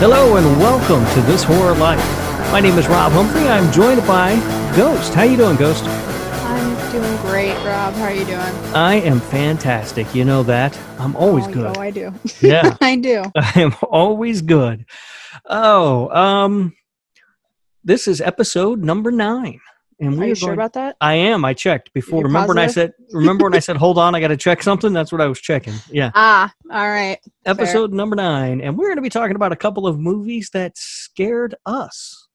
Hello and welcome to This Horror Life. My name is Rob Humphrey. I'm joined by Ghost. How you doing, Ghost? I'm doing great, Rob. How are you doing? I am fantastic. You know that. I'm always oh, good. Oh, I do. Yeah. I do. I am always good. Oh, um this is episode number 9. And Are we're you sure going about that? I am. I checked before. You're remember when I said remember when I said hold on, I got to check something? That's what I was checking. Yeah. Ah, all right. Episode number 9 and we're going to be talking about a couple of movies that scared us.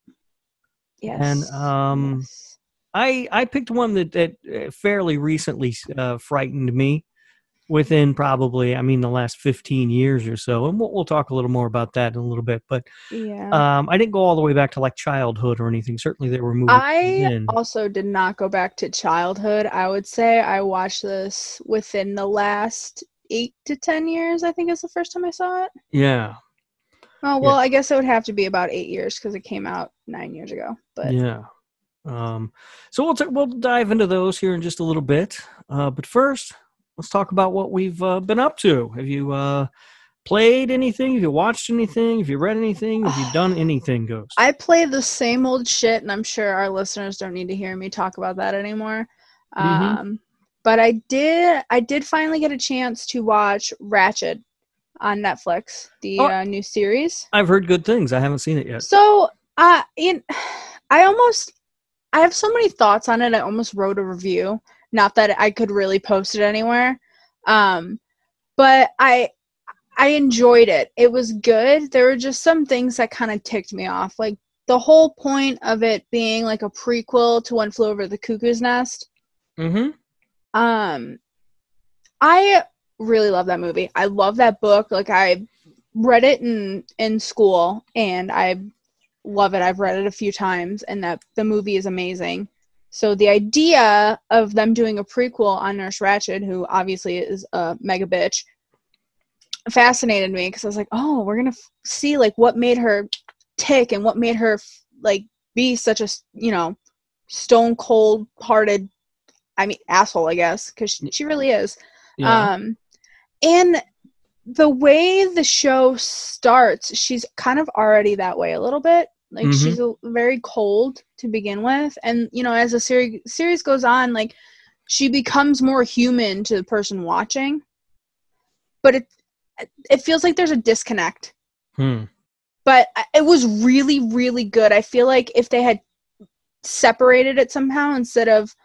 Yes. And um Yes. I I picked one that that uh, fairly recently uh, frightened me within probably I mean the last 15 years or so and we'll, we'll talk a little more about that in a little bit but yeah. um I didn't go all the way back to like childhood or anything certainly there were movies I then. also did not go back to childhood. I would say I watched this within the last eight to ten years. I think is the first time I saw it. yeah Oh well, I guess it would have to be about eight years because it came out nine years ago. But yeah um so we'll t- we'll dive into those here in just a little bit uh but first let's talk about what we've uh, been up to have you uh played anything have you watched anything have you read anything have you done anything ghost I play the same old shit, and I'm sure our listeners don't need to hear me talk about that anymore. Mhm. Um, but I did, I did finally get a chance to watch Ratched on Netflix, the Oh. uh, new series. I've heard good things. I haven't seen it yet. So, uh, in, I almost, I have so many thoughts on it. I almost wrote a review. Not that I could really post it anywhere, um, but I, I enjoyed it. It was good. There were just some things that kind of ticked me off, like the whole point of it being like a prequel to One Flew Over the Cuckoo's Nest. Mm-hmm. Um, I really love that movie. I love that book. Like I read it in in school, and I love it. I've read it a few times, and that the movie is amazing. So the idea of them doing a prequel on Nurse Ratched, who obviously is a mega bitch, fascinated me because I was like, oh, we're gonna f- see like what made her tick and what made her f- like be such a you know stone cold hearted I mean, asshole, I guess, because she, she really is. Yeah. Um, and the way the show starts, she's kind of already that way a little bit. Like Mhm. she's a, very cold to begin with, and you know, as the series series goes on, like she becomes more human to the person watching. But it it feels like there's a disconnect hmm. but it was really really good i feel like if they had separated it somehow instead of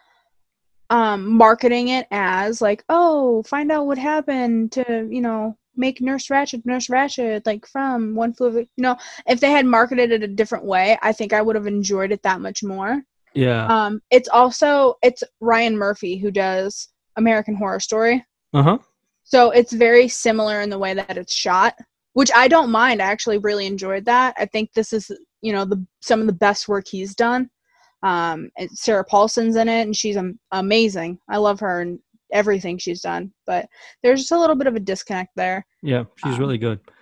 um marketing it as like oh find out what happened to you know make nurse ratched nurse ratched like from one flew over you know if they had marketed it a different way i think i would have enjoyed it that much more Yeah. um it's also it's ryan murphy who does american horror story Uh huh. so it's very similar in the way that it's shot, which I don't mind. I actually really enjoyed that. I think this is, you know, the some of the best work he's done. Um, and Sarah Paulson's in it, and she's am- amazing. I love her and everything she's done. But there's just a little bit of a disconnect there. Yeah. She's Um, really good. yeah,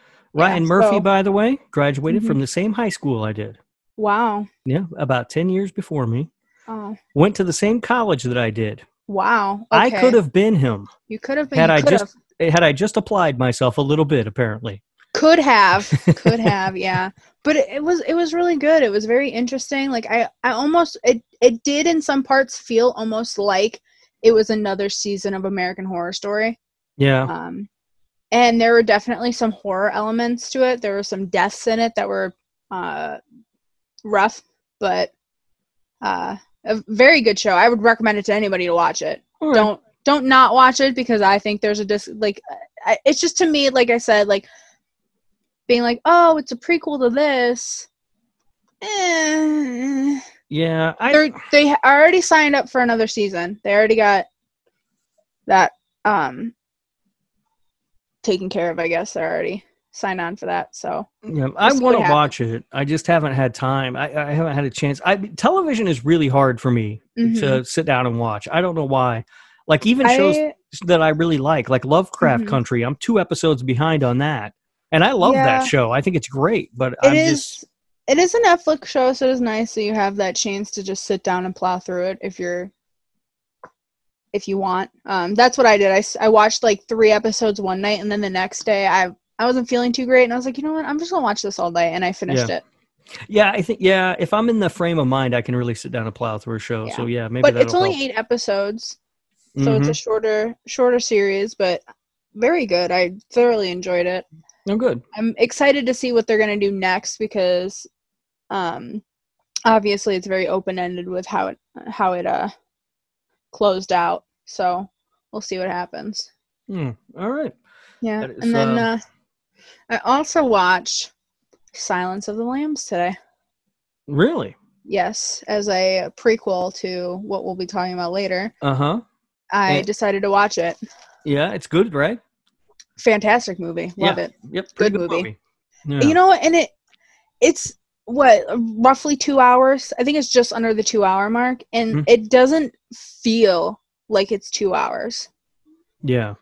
Ryan Murphy, so- by the way, graduated Mhm. from the same high school I did. Wow. Yeah, about ten years before me. Oh, Went to the same college that I did. wow. I could have been him You could have been. had I just have. had I just applied myself a little bit. Apparently. could have could have yeah but it, it was it was really good it was very interesting like i i almost it it did in some parts feel almost like it was another season of american horror story Yeah. um and there were definitely some horror elements to it there were some deaths in it that were uh rough but uh a very good show i would recommend it to anybody to watch it right. don't don't not watch it because I think there's a dis like I, it's just to me like I said like being like oh it's a prequel to this. Eh. Yeah. I. They're, they already signed up for another season. They already got that um taken care of. I guess they're already signed on for that. So Yeah, I want to watch it. I just haven't had time. I, I haven't had a chance. I television is really hard for me mhm. to sit down and watch. I don't know why. Like even shows I, that I really like, like Lovecraft Mhm. Country. I'm two episodes behind on that, and I love Yeah. that show. I think it's great, but It I'm is. just It is a Netflix show, so it's nice that you have that chance to just sit down and plow through it if you're if you want. Um, that's what I did. I, I watched like three episodes one night, and then the next day I I wasn't feeling too great, and I was like, you know what? I'm just gonna watch this all day, and I finished it. Yeah, I think yeah. If I'm in the frame of mind, I can really sit down and plow through a show. So yeah, maybe. But it's only help. eight episodes, so it's a Mhm. shorter shorter series, but very good. I thoroughly enjoyed it. Oh, good. I'm excited to see what they're gonna do next because, um, obviously it's very open ended with how it how it uh closed out. So we'll see what happens. Hmm. All right. Yeah, is, and then uh, uh, I also watched Silence of the Lambs today. Really? Yes, as a prequel to what we'll be talking about later. Uh huh. I And- decided to watch it. Yeah, it's good, right? Fantastic movie. Love Yeah. it. Yep. pretty Good movie. Yeah. You know, and it it's what roughly two hours. I think it's just under the two hour mark, and Mhm. it doesn't feel like it's two hours. yeah.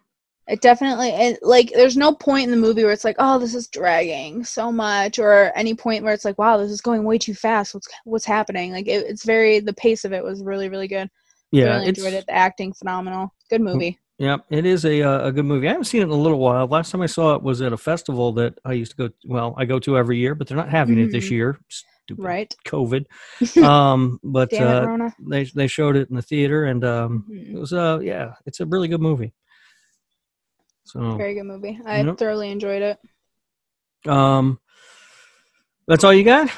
It definitely and like there's no point in the movie where it's like, oh, this is dragging so much, or any point where it's like, wow, this is going way too fast. What's what's happening? Like it, it's very the pace of it was really really good. Yeah. really it's enjoyed it. The acting phenomenal. Good movie. yeah. It is a uh, a good movie. I haven't seen it in a little while. Last time I saw it was at a festival that I used to go. Well, I go to every year, but they're not having it this Mhm. year. Stupid Right. COVID. Um, but it, uh, they they showed it in the theater, and um, it Mhm. was uh yeah, it's a really good movie. So Very good movie. I Yep. thoroughly enjoyed it. um, that's all you got.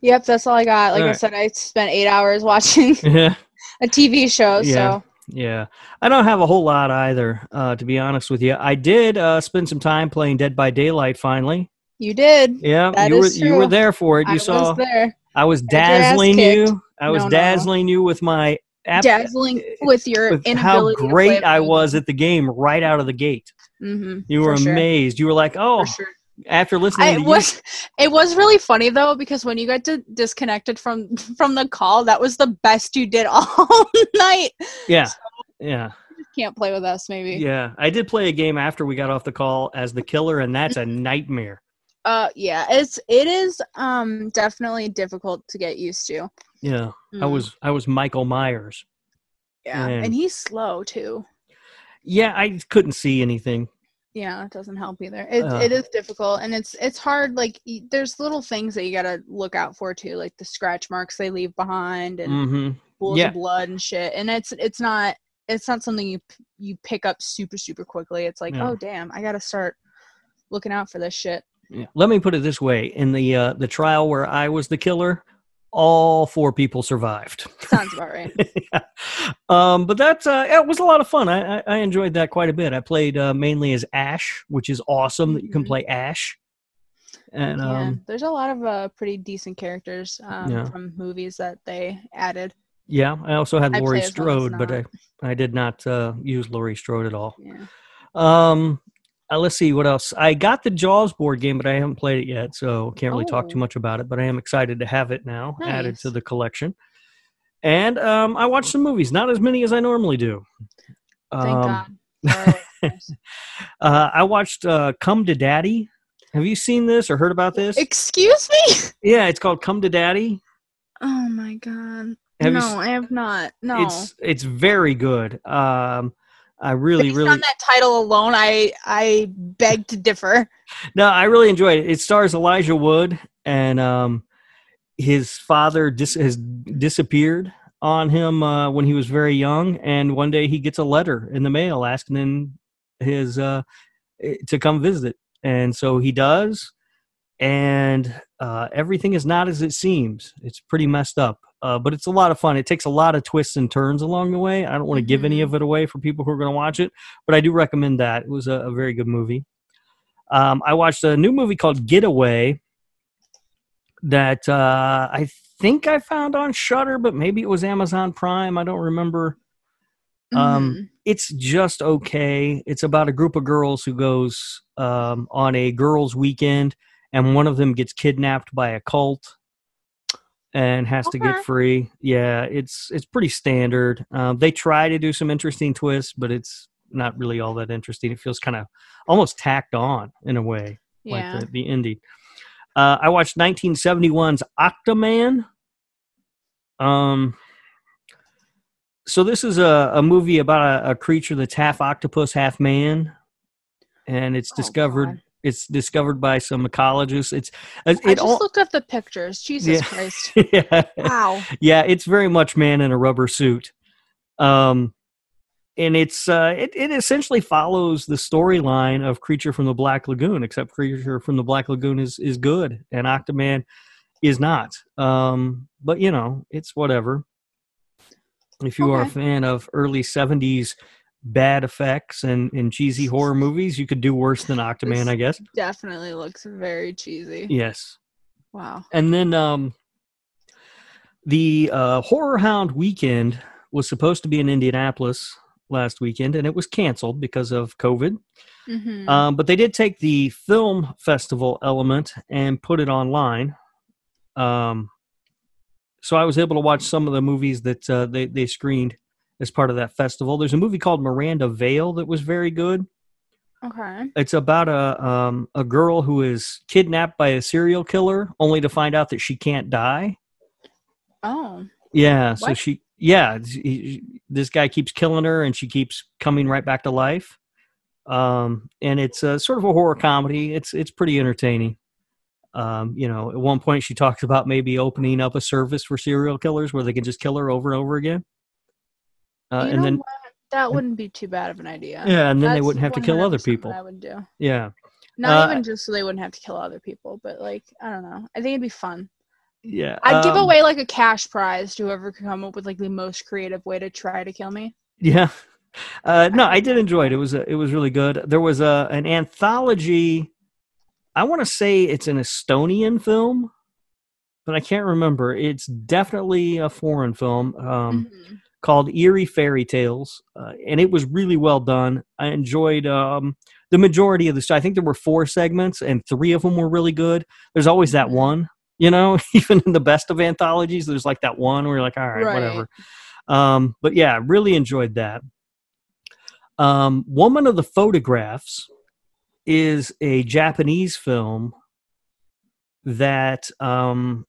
Yep, that's all I got. Like I Alright. said, I spent eight hours watching Yeah. a TV show. Yeah. So Yeah, I don't have a whole lot either. Uh, to be honest with you, I did uh, spend some time playing Dead by Daylight. Finally, you did. yeah, That you were is you were there for it. You I saw was there, I was Got your ass dazzling you. I was No, no. dazzling you with my dazzling with your with how great I was at the game right out of the gate. Mm-hmm, You were amazed. You were like, "Oh!" Sure. After listening I to you, was. It was really funny though because when you got to disconnected from from the call, that was the best you did all night. yeah, yeah, Can't play with us, maybe. yeah. I did play a game after we got off the call as the killer, and that's a nightmare. Uh, yeah. It's it is um definitely difficult to get used to. Yeah, I Mm, was I was Michael Myers. Yeah, man. and he's slow too. Yeah, I couldn't see anything. Yeah, it doesn't help either. It, Uh. it is difficult, and it's it's hard. Like there's little things that you gotta look out for too, like the scratch marks they leave behind and mm-hmm. pools Yeah. of blood and shit. And it's it's not it's not something you p- you pick up super super quickly. It's like Yeah. oh damn, I gotta start looking out for this shit. Yeah. Let me put it this way: in the uh, the trial where I was the killer, all four people survived. Sounds about right. um, but that uh, yeah, it was a lot of fun. I, I, I enjoyed that quite a bit. I played uh, mainly as Ash, which is awesome that you can Mhm. play Ash. And yeah, um, there's a lot of uh, pretty decent characters um, Yeah. from movies that they added. yeah, I also had I Laurie play as long as Strode, but I. I did not uh, use Laurie Strode at all. Yeah. Um, uh, let's see what else. I got the Jaws board game, but I haven't played it yet, so can't really talk too Oh. much about it. But I am excited to have it now added to the collection. And um, I watched some movies, not as many as I normally do. Thank Um, God. our listeners. uh, I watched uh, Come to Daddy. Have you seen this or heard about this? Excuse me. yeah, it's called Come to Daddy. Oh my god. Have no, I have not. No. It's it's very good. Um, I really, Based really on that title alone, I I beg to differ. No, I really enjoyed it. It stars Elijah Wood, and um, his father dis- has disappeared on him uh, when he was very young, and one day he gets a letter in the mail asking him his uh, to come visit, and so he does, and uh, everything is not as it seems. It's pretty messed up. Uh, but it's a lot of fun. It takes a lot of twists and turns along the way. I don't want to give any Mhm. of it away for people who are going to watch it, but I do recommend that. It was a, a very good movie. Um, I watched a new movie called Getaway that uh, I think I found on Shudder, but maybe it was Amazon Prime. I don't remember. Um, Mhm. It's just okay. It's about a group of girls who goes um, on a girls' weekend, and one of them gets kidnapped by a cult and has to get free. Yeah, it's it's pretty standard. Um, they try to do some interesting twists, but it's not really all that interesting. It feels kind of almost tacked on in a way yeah. like the, the indie. Uh, I watched 1971's Octaman. Um, so this is a, a movie about a, a creature that's half octopus, half man, and it's Oh, discovered. God. It's discovered by some ecologists. It's it I just all, looked up the pictures. Jesus Yeah. Christ. yeah. Wow. yeah, it's very much man in a rubber suit. Um, and it's uh, it, it essentially follows the storyline of Creature from the Black Lagoon, except Creature from the Black Lagoon is is good and Octaman is not. Um, but you know, it's whatever. If you are a fan of early '70s bad effects and, and cheesy horror movies, you could do worse than Octaman, This- I guess. Definitely looks very cheesy. Yes. Wow. And then um, the uh, HorrorHound weekend was supposed to be in Indianapolis last weekend, and it was canceled because of COVID. hmm Um, but they did take the film festival element and put it online. Um, so I was able to watch some of the movies that uh, they they screened as part of that festival. There's a movie called Miranda Veil that was very good. okay. It's about a um, a girl who is kidnapped by a serial killer, only to find out that she can't die. Oh. Yeah, so What? she yeah, he- this guy keeps killing her and she keeps coming right back to life. Um and it's a sort of a horror comedy. It's it's pretty entertaining. Um, you know, at one point she talks about maybe opening up a service for serial killers where they can just kill her over and over again. Uh, and know then what? that wouldn't be too bad of an idea. yeah, and then they wouldn't have to kill other 100% people. I would do. Yeah. Not Uh, even just so they wouldn't have to kill other people, but like I don't know. I think it'd be fun. Yeah. I'd give um, away like a cash prize to whoever could come up with like the most creative way to try to kill me. Yeah. Uh, no, I did enjoy it. It was a, it was really good. There was a an anthology. I want to say it's an Estonian film, but I can't remember. It's definitely a foreign film um, Mhm. Called Eerie Fairy Tales, uh, and it was really well done. I enjoyed um, the majority of the stuff. I think there were four segments, and three of them were really good. There's always that Mhm. one, you know. Even in the best of anthologies, there's like that one where you're like, all right, Right. whatever. Um, but yeah, really enjoyed that. Um, Woman of the Photographs is a Japanese film that um,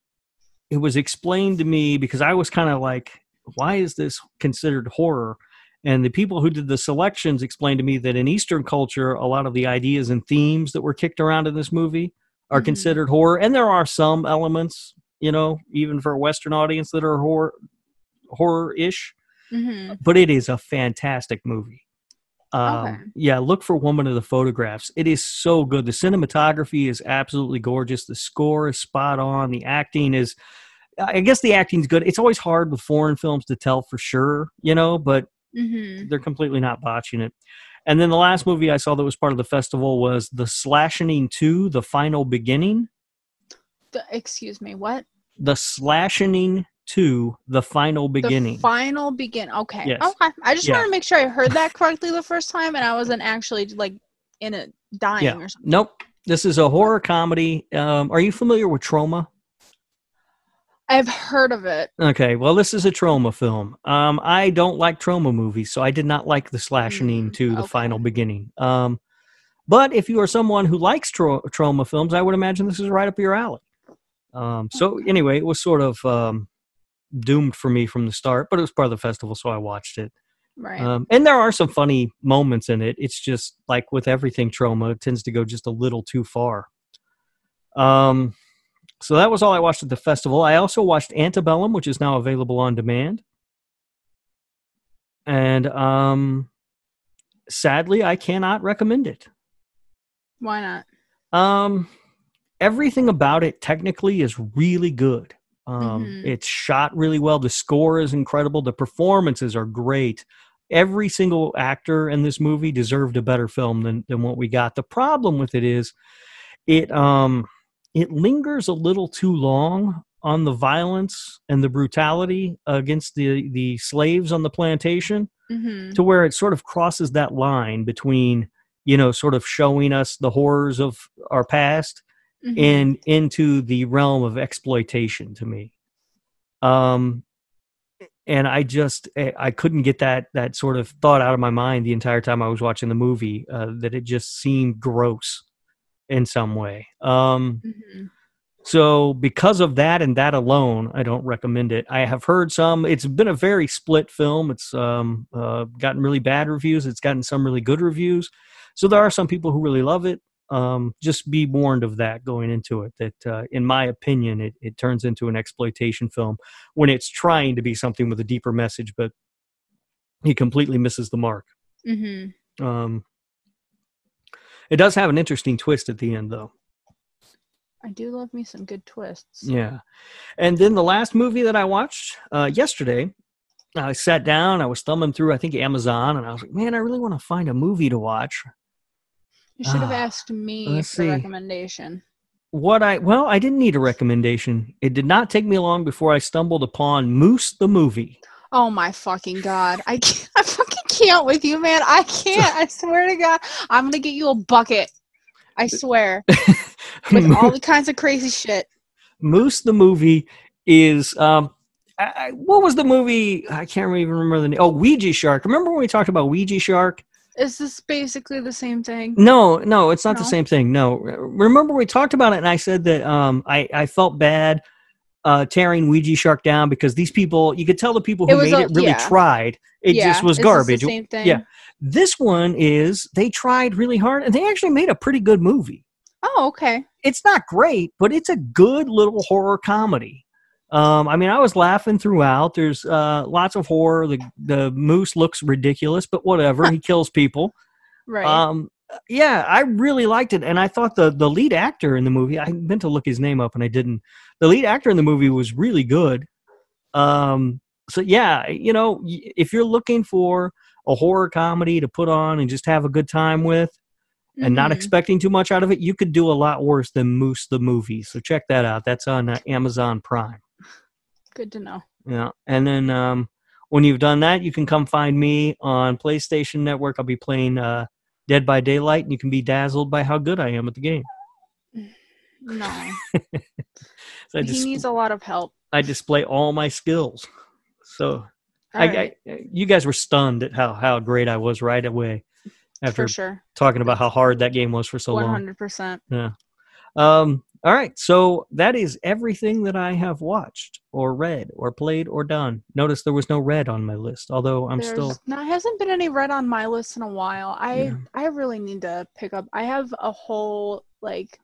it was explained to me because I was kind of like, why is this considered horror? And the people who did the selections explained to me that in Eastern culture, a lot of the ideas and themes that were kicked around in this movie are Mhm. considered horror. And there are some elements, you know, even for a Western audience that are horror horror ish Mhm. but it is a fantastic movie. Um, Okay. Yeah, look for Woman of the Photographs. It is so good. The cinematography is absolutely gorgeous. The score is spot on. The acting is, I guess, the acting's good. It's always hard with foreign films to tell for sure, you know, but Mhm. they're completely not botching it. And then the last movie I saw that was part of the festival was The Slashing 2, The Final Beginning. The- excuse me. What? The Slashing 2, The Final Beginning. The final begin. Okay. Yes. Okay. I just Yeah. want to make sure I heard that correctly the first time, and I wasn't actually like in it dying Yeah. or something. Nope. This is a horror comedy. Um, are you familiar with Troma? I've heard of it. Okay, well, this is a Troma film. Um, I don't like Troma movies, so I did not like the slashing Mm, to the okay. final beginning. Um, but if you are someone who likes tra- Troma films, I would imagine this is right up your alley. Um, so anyway, it was sort of um, doomed for me from the start, but it was part of the festival, so I watched it. Right. Um, and there are some funny moments in it. It's just like with everything Troma, it tends to go just a little too far. Um, so that was all I watched at the festival. I also watched Antebellum, which is now available on demand. And um, sadly, I cannot recommend it. Why not? Um, everything about it technically is really good. Um, Mhm. It's shot really well. The score is incredible. The performances are great. Every single actor in this movie deserved a better film than than what we got. The problem with it is, it um, it lingers a little too long on the violence and the brutality against the the slaves on the plantation hmm to where it sort of crosses that line between you know sort of showing us the horrors of our past Mm-hmm. and into the realm of exploitation to me. Um and i just eh, i couldn't get that that sort of thought out of my mind the entire time i was watching the movie uh, that it just seemed gross in some way um hmm so because of that and that alone, I don't recommend it. I have heard some. It's been a very split film. It's um, uh, gotten really bad reviews. It's gotten some really good reviews. So there are some people who really love it. Um, just be warned of that going into it. That, uh, in my opinion, it, it turns into an exploitation film when it's trying to be something with a deeper message, but he completely misses the mark. Mm-hmm. Um, it does have an interesting twist at the end, though. I do love me some good twists. Yeah. And then the last movie that I watched uh, yesterday, I sat down, I was thumbing through, I think, Amazon, and I was like, man, I really want to find a movie to watch. You should have Ah, asked me for a recommendation. What I, well, I didn't need a recommendation. It did not take me long before I stumbled upon Moose the movie. Oh my fucking god! I can't, I can't with you, man. I can't. I swear to God, I'm gonna get you a bucket. I swear, with all the kinds of crazy shit. Moose the movie is um I, I- what was the movie? I can't even remember the name. Oh, Ouija Shark. Remember when we talked about Ouija Shark? Is this basically the same thing? No, no, it's not the same thing. No, remember we talked about it, and I said that um I I felt bad uh tearing Ouija Shark down because these people, you could tell the people who It made a- it really yeah. tried. It Yeah, just was garbage. Same thing. yeah. This one is they tried really hard, and they actually made a pretty good movie. Oh, okay. it's not great, but it's a good little horror comedy. Um, I mean, I was laughing throughout. There's uh, lots of horror. The the moose looks ridiculous, but whatever. he kills people. Right. Um, yeah, I really liked it, and I thought the the lead actor in the movie. I meant to look his name up, and I didn't. The lead actor in the movie was really good. Um, so yeah, you know, if you're looking for a horror comedy to put on and just have a good time with, and not Mhm. expecting too much out of it, you could do a lot worse than Moose the movie. So check that out. That's on uh, Amazon Prime. Good to know. Yeah, and then um, when you've done that, you can come find me on PlayStation Network. I'll be playing uh, Dead by Daylight, and you can be dazzled by how good I am at the game. No, So I, he dis- needs a lot of help. I display all my skills. So I, right, I, you guys were stunned at how how great I was right away after for sure. talking about how hard that game was for so One long. hundred percent. Yeah. Um, all right, so that is everything that I have watched or read or played or done. Notice there was no red on my list, although I'm still No, hasn't been any red on my list in a while. I Yeah. I really need to pick up. I have a whole like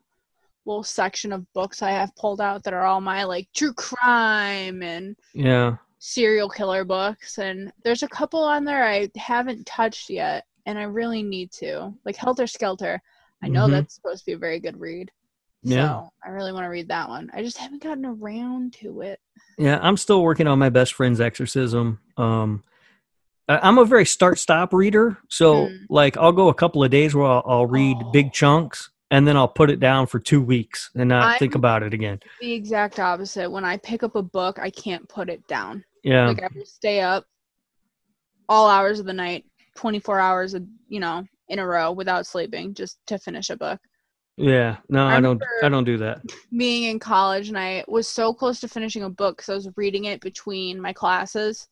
little section of books I have pulled out that are all my like true crime and yeah. serial killer books and there's a couple on there I haven't touched yet and I really need to. Like Helter Skelter. I know Mhm. that's supposed to be a very good read. Yeah. So I really want to read that one. I just haven't gotten around to it. Yeah, I'm still working on my best friend's exorcism. Um, I'm a very start-stop reader, so Hmm. like I'll go a couple of days where I'll, I'll read Oh. big chunks, and then I'll put it down for two weeks and not think I'm- about it again. The exact opposite. When I pick up a book, I can't put it down. Yeah, Like I will stay up all hours of the night, 24 hours, of, you know, in a row without sleeping just to finish a book. yeah. No, I I, don't. I don't do that. Being in college and I was so close to finishing a book because I was reading it between my classes.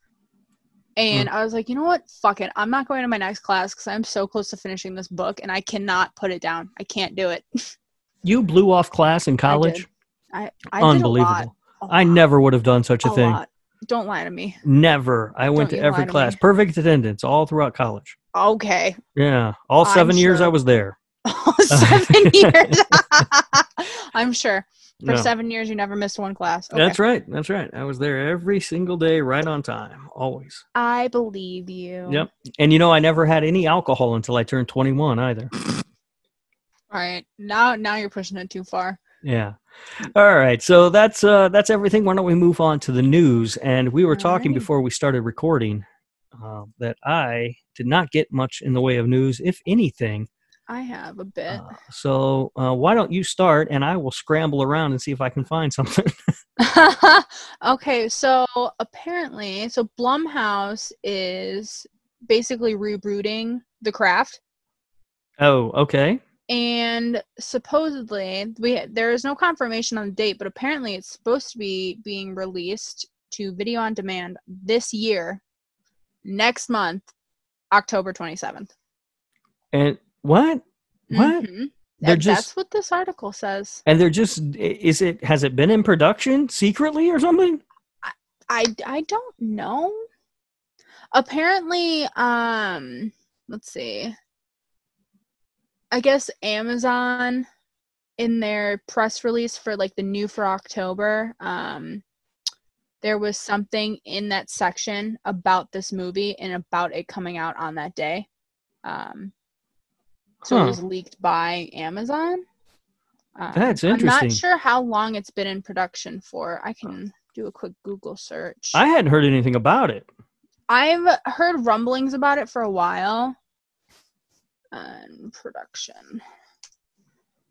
Mm. And I was like, you know what? Fuck it. I'm not going to my next class because I'm so close to finishing this book and I cannot put it down. I can't do it. You blew off class in college. I, I lot. Unbelievable. I never would have done such a, a thing. lot. Don't lie to me. Never. I went Don't to every to class. Perfect attendance all throughout college. Okay. Yeah. All I'm 7 years I was there. all seven years. I'm sure. For Yeah. seven years, you never missed one class. Okay. That's right. That's right. I was there every single day right on time, always. I believe you. Yep. And you know I never had any alcohol until I turned 21 either. All right. Now, now you're pushing it too far. Yeah. All right. So that's uh that's everything. Why don't we move on to the news? And we were talking Alrighty. before we started recording uh, that I did not get much in the way of news, if anything. I have a bit. Uh, so uh, why don't you start, and I will scramble around and see if I can find something. okay, so apparently, so Blumhouse is basically rebooting The Craft, oh, okay. and supposedly we there is no confirmation on the date, but apparently it's supposed to be being released to video on demand this year, next month, October twenty seventh. And what? What? They're That, just that's what this article says. and they're just is it has it been in production secretly or something? I I don't know. Apparently, um, let's see. I guess Amazon in their press release for like the new for October, um, there was something in that section about this movie and about it coming out on that day. Um, so Huh. it was leaked by Amazon. Um, That's interesting. I'm not sure how long it's been in production for. I can do a quick Google search. I hadn't heard anything about it. I've heard rumblings about it for a while. And production.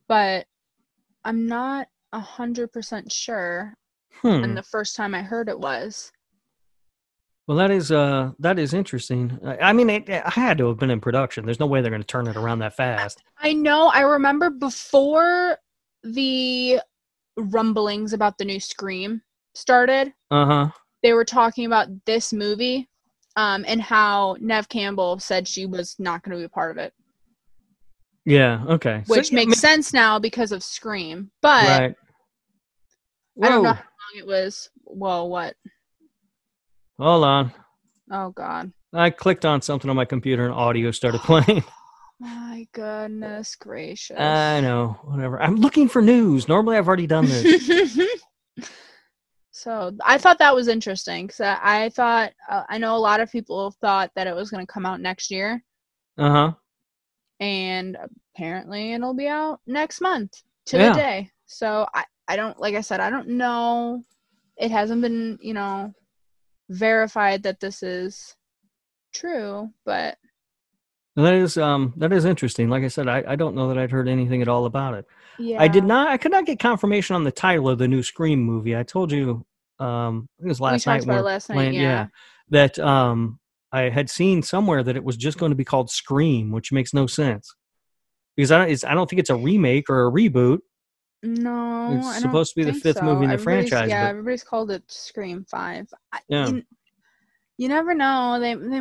But I'm not a hundred percent sure. Hmm. And the first time I heard it was. Well, that is uh that is interesting. I, I mean, it, it had to have been in production. There's no way they're going to turn it around that fast. I know I remember before the rumblings about the new Scream started, Uh huh. they were talking about this movie. Um, and how Neve Campbell said she was not going to be a part of it, Yeah. Okay. Which yeah, makes I sense now because of Scream. But right. I don't know how long it was. Well, what? Hold on. Oh God. I clicked on something on my computer and audio started playing. My goodness gracious. I know. Whatever. I'm looking for news. Normally, I've already done this. so I thought that was interesting because I, I thought uh, I know a lot of people thought that it was going to come out next year, Uh huh. and apparently it'll be out next month to Yeah. the day. So I I don't like I said I don't know. It hasn't been you know verified that this is true, but That is um that is interesting. Like I said, I, I don't know that I'd heard anything at all about it. yeah, I did not. I could not get confirmation on the title of the new Scream movie. I told you, um, I think it was We last talked night. about we were last night. playing- yeah. that um, I had seen somewhere that it was just going to be called Scream, which makes no sense because I don't. It's, I don't think it's a remake or a reboot. No, It's supposed to be the fifth so. movie in the Everybody's- franchise, Yeah, but- everybody's called it Scream Five. I, Yeah. You, you never know. They, they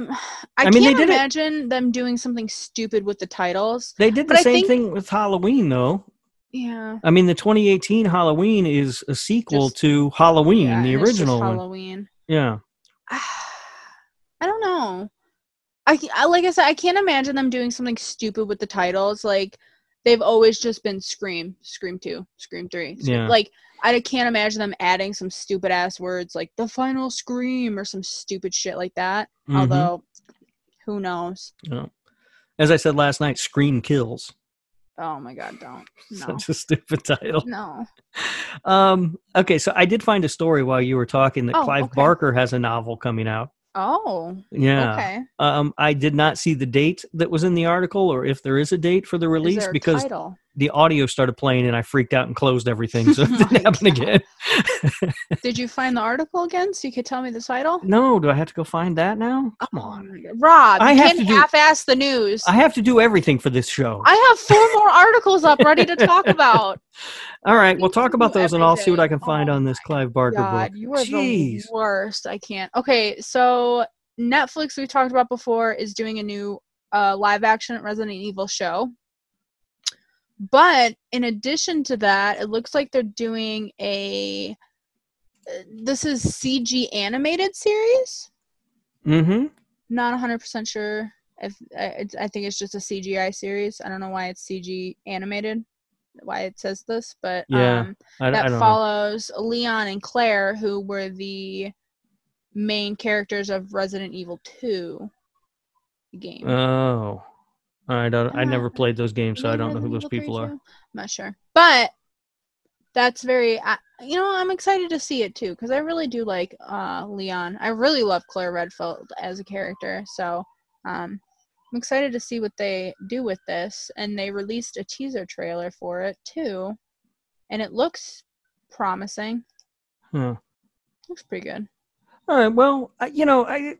I, I mean, they can't did it- imagine them doing something stupid with the titles. They did the same think- thing with Halloween, though. Yeah. I mean, the 2018 Halloween is a sequel Just- to Halloween, yeah, the and it's just original one. Halloween. Yeah. I don't know. I, I like I said, I can't imagine them doing something stupid with the titles. Like they've always just been Scream, Scream Two, Scream Three. Scream- Yeah. Like I can't imagine them adding some stupid ass words like the final scream or some stupid shit like that. Mhm. Although, who knows? As I said last night, Scream Kills. Oh my god, don't no Such a stupid title. no. Um, okay, so I did find a story while you were talking that Oh, Clive okay. Barker has a novel coming out. Oh Yeah. okay. Um, I did not see the date that was in the article or if there is a date for the release because title? The audio started playing and I freaked out and closed everything. So it Oh didn't happen again. Did you find the article again so you could tell me the title? no, do I have to go find that now? Come Oh on. Rob, I have can't to do- half-ass the news. I have to do everything for this show. I have four more articles up ready to talk about. All right, we'll talk about those and I'll see what I can find Oh on this Clive Barker God, book. you are Jeez. the worst. I can't. Okay, so Netflix we talked about before is doing a new uh, live action Resident Evil show. But in addition to that, it looks like they're doing a this is CG animated series. Mm-hmm. Not 100% sure if I, it's- I think it's just a CGI series. I don't know why it's CG animated, why it says this, but Yeah, um I, I that know. follows Leon and Claire, who were the main characters of Resident Evil 2 game. Oh. I don't I never played those games, so I don't know who those people are. I'm not sure. But that's very, I you know, I'm excited to see it too because I really do like uh, Leon. I really love Claire Redfield as a character. So um, I'm excited to see what they do with this. And they released a teaser trailer for it too. And it looks promising. Huh. Looks pretty good. All right. Well, I, you know, I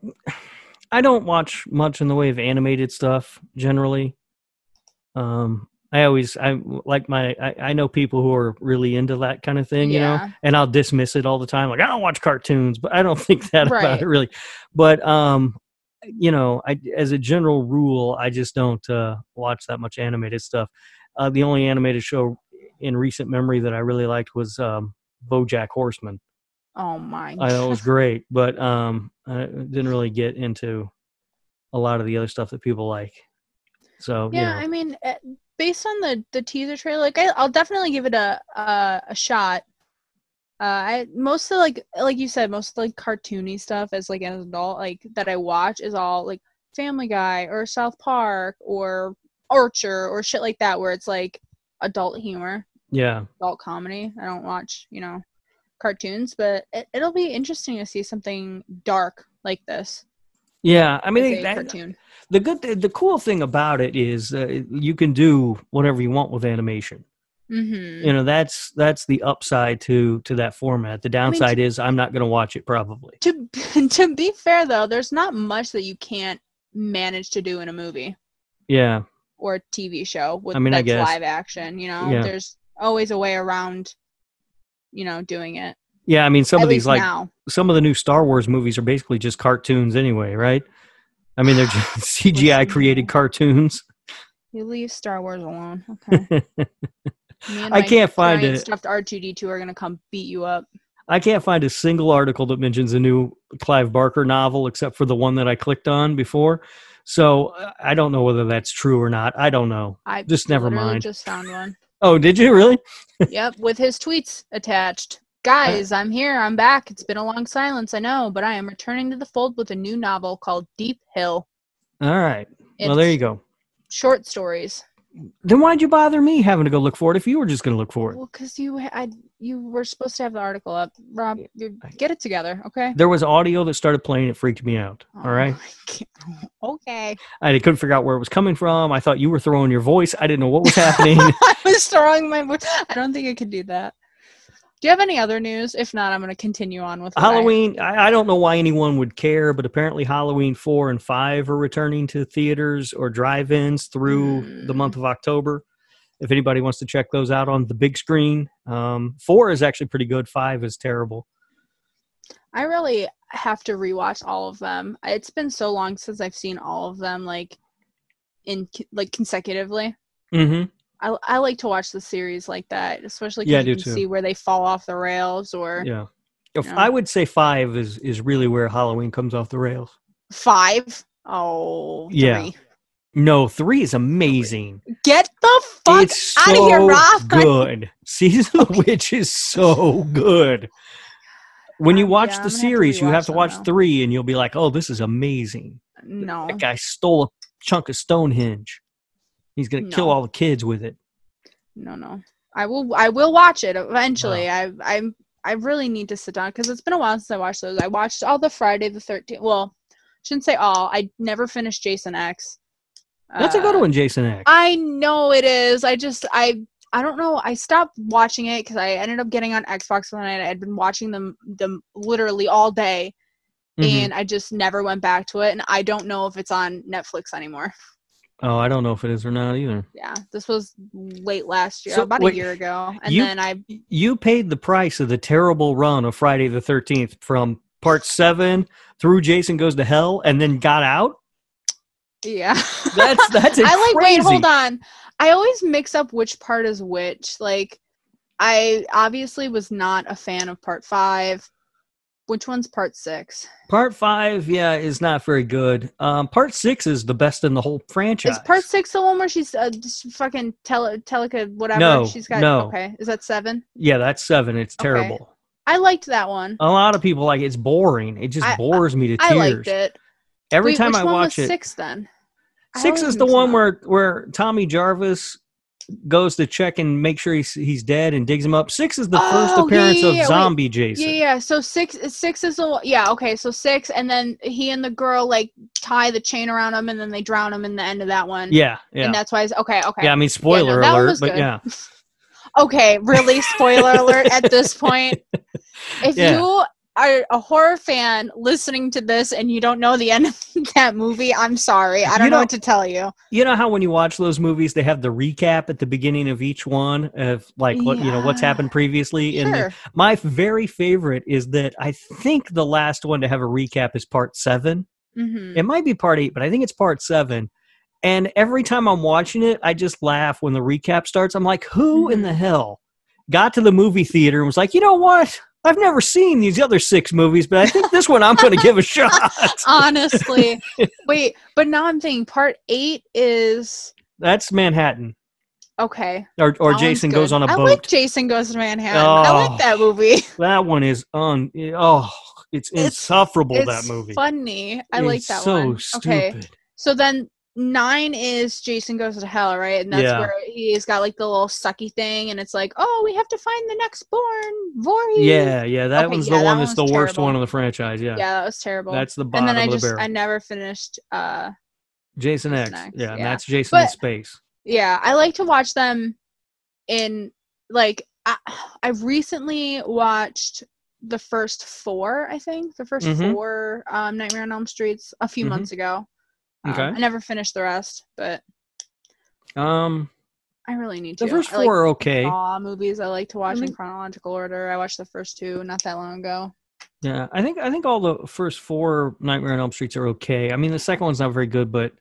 I don't watch much in the way of animated stuff generally. Um, I always I like my I, I know people who are really into that kind of thing, you know, and I'll dismiss it all the time. Like I don't watch cartoons, but I don't think that about it really. But um, you know, I as a general rule, I just don't uh, watch that much animated stuff. Uh, the only animated show in recent memory that I really liked was um, BoJack Horseman. Oh my I know it was great, but um, I didn't really get into a lot of the other stuff that people like. So Yeah, you know, I mean, eh, based on the the teaser trailer, like I, I'll definitely give it a a, a shot. Uh, I most of like like you said, most of, like cartoony stuff as like an adult like that I watch is all like Family Guy or South Park or Archer or shit like that, where it's like adult humor, Yeah. adult comedy. I don't watch you know cartoons, but it, it'll be interesting to see something dark like this. Yeah. I mean, that, cartoon. the good, the cool thing about it is uh, you can do whatever you want with animation. Mm-hmm. You know, that's that's the upside to to that format. The downside is I'm not going to watch it probably. to to be fair though, there's not much that you can't manage to do in a movie Yeah. or a TV show with I mean, I that's live action. You know, Yeah. there's always a way around. You know, doing it. Yeah. I mean, some At of these like now. some of the new Star Wars movies are basically just cartoons anyway, right? I mean, they're just CGI created cartoons. You leave Star Wars alone. Okay. I can't find it. Stuffed R2D2 are gonna come beat you up. I can't find a single article that mentions a new Clive Barker novel except for the one that I clicked on before. So I don't know whether that's true or not. I don't know. I Just never mind. Just found one. Oh, did you really? yep, with his tweets attached. Uh, Guys, I'm here. I'm back. It's been a long silence, I know, but I am returning to the fold with a new novel called Deep Hill. All right. well, there you go. Short stories. Then why'd you bother me having to go look for it if you were just going to look for it? Well, because you, I, you were supposed to have the article up. Rob, you get it together, okay? There was audio that started playing. It freaked me out. Oh All right. Okay. I couldn't figure out where it was coming from. I thought you were throwing your voice. I didn't know what was happening. I was throwing my. voice. I don't think I could do that. Do you have any other news? If not, I'm going to continue on with Halloween, I, I don't know why anyone would care, but apparently Halloween 4 and 5 are returning to theaters or drive ins through the Hmm. month of October. If anybody wants to check those out on the big screen, um, 4 is actually pretty good, 5 is terrible. I really have to rewatch all of them. It's been so long since I've seen all of them, like in like consecutively. hmm I, I like to watch the series like that, especially Yeah, you can too. see where they fall off the rails or Yeah. If-. I would say 5 is, is really where Halloween comes off the rails. five. Oh, Yeah. No, 3 is amazing. Get the fuck it's out so of here, Rob. good. Season of the Witch is so good. When you Um, watch yeah, the gonna have to series, you have to watch three, and you'll be like, "Oh, this is amazing." No, That guy stole a chunk of Stonehenge. He's gonna kill all the kids with it. no, no. I will. I will watch it eventually. I I I really need to sit down because it's been a while since I watched those. I watched all the Friday the Thirteenth. Well, shouldn't say all. I never finished Jason X. That's a good Uh, one, Jason X. I know it is. I just I I don't know. I stopped watching it because I ended up getting on Xbox one night. I had been watching them them literally all day, Mhm. and I just never went back to it. And I don't know if it's on Netflix anymore. oh, I don't know if it is or not either. Yeah, this was late last year, So, about wait, a year ago, and you- then I You paid the price of the terrible run of Friday the Thirteenth from part seven through Jason Goes to Hell, and then got out. yeah. That's that's I like. Wait, hold on. I always mix up which part is which. Like, I obviously was not a fan of part five. Which one's part six? Part five, yeah, is not very good. Um, part six is the best in the whole franchise. Is part six the one where she's uh, fucking tele teleca whatever? No, she's got. no. Okay, is that seven? Yeah, that's seven. It's Okay. terrible. I liked that one. A lot of people like it's boring. It just I- bores me to tears. I liked it. Every Wait, time which I one watch was it, six then? Six is the one up. where where Tommy Jarvis goes to check and make sure he's he's dead and digs him up. Six is the first Oh, yeah, appearance yeah, of yeah, wait. zombie Jason. Yeah, yeah. So six, six is the one. Yeah, okay. So six, and then he and the girl like tie the chain around him, and then they drown him in the end of that one. yeah, yeah. And that's why. It's, okay, okay. Yeah, I mean spoiler one alert, but good. yeah. Okay, really? Spoiler alert at this point. If you are a horror fan listening to this and you don't know the end of that movie, I'm sorry. I don't You know know- what to tell you. You know how when you watch those movies they have the recap at the beginning of each one of like what you know what's happened previously and Sure. my very favorite is that I think the last one to have a recap is part 7. hmm It might be part eight, but I think it's part seven. And every time I'm watching it, I just laugh when the recap starts. I'm like, who in Mhm. the hell got to the movie theater and was like, you know what? I've never seen these other six movies, but I think this one I'm going to give a shot. Honestly. Wait, but now I'm thinking part eight is That's Manhattan. Okay. or or that Jason goes on a I boat. I like Jason Goes to Manhattan. I Oh. like that movie. that one is un. Oh, it's, It's- insufferable. that it's movie. funny. I like It's that so one. stupid. Okay. So then nine is Jason Goes to Hell, right? And that's Yeah. where he's got like the little sucky thing, and it's like, oh, we have to find the next born Voorhees. Yeah, yeah, that Okay, one's yeah, the that one that's the one's worst one in the franchise. Yeah, Yeah, that was terrible. that's the and bottom then I of the just barrel. I never finished. uh Jason X. Jason X, Yeah, and yeah. that's Jason in space. Yeah, I like to watch them in like I, I recently watched the first four, I think. The 1st Mhm. four um Nightmare on Elm Streets a few Mhm. months ago. Um, Okay. I never finished the rest, but Um, I really need to. the first I like four are okay. Saw movies I like to watch in chronological order. I watched the first two not that long ago. Yeah, I think I think all the first four Nightmare on Elm Streets are okay. I mean, the second one's not very good, but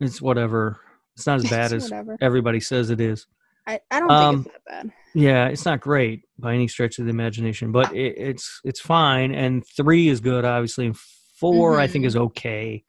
it's whatever. It's not as bad as whatever. everybody says it is. I, I don't Um, think it's that bad. Yeah, it's not great by any stretch of the imagination, but it, it's it's fine. And three is good, obviously. And 4 I think Mhm. is okay.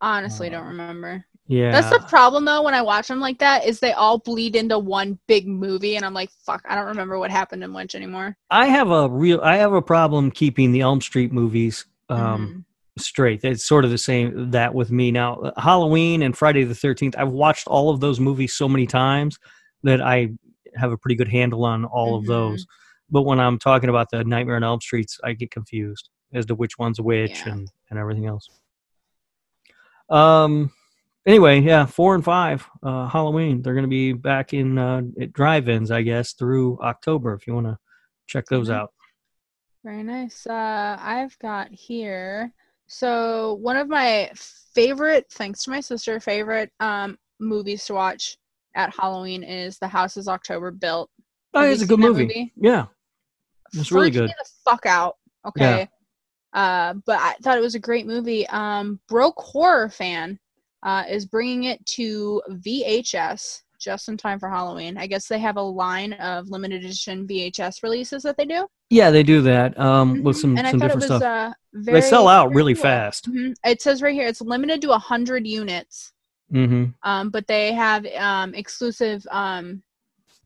Honestly, don't uh, remember. Yeah, That's the problem though when I watch them like that is they all bleed into one big movie and I'm like, fuck, I don't remember what happened in which anymore. I have a real I have a problem keeping the Elm Street movies um, Mhm. straight. It's sort of the same that with me now. Halloween and Friday the Thirteenth. I've watched all of those movies so many times that I have a pretty good handle on all of Mhm. those. But when I'm talking about the Nightmare on Elm Streets, I get confused as to which one's which Yeah. and and everything else. Um. Anyway, yeah, four and five, uh, Halloween. They're going to be back in uh, at drive-ins, I guess, through October. If you want to check those Mhm. out. Very nice. Uh, I've got here. So one of my favorite, thanks to my sister, favorite um, movies to watch at Halloween is The Houses October Built. Oh, it's a good that movie. Yeah, It's really good. the fuck out. Okay. Uh, but I thought it was a great movie. Um, Broke Horror fan uh, is bringing it to VHS just in time for Halloween. I guess they have a line of limited edition VHS releases that they do. yeah, they do that um, with Mhm. some and I some different was stuff. uh, very, they sell out really cool. fast. Mhm. It says right here it's limited to 100 units, hmm um, but they have um, exclusive um,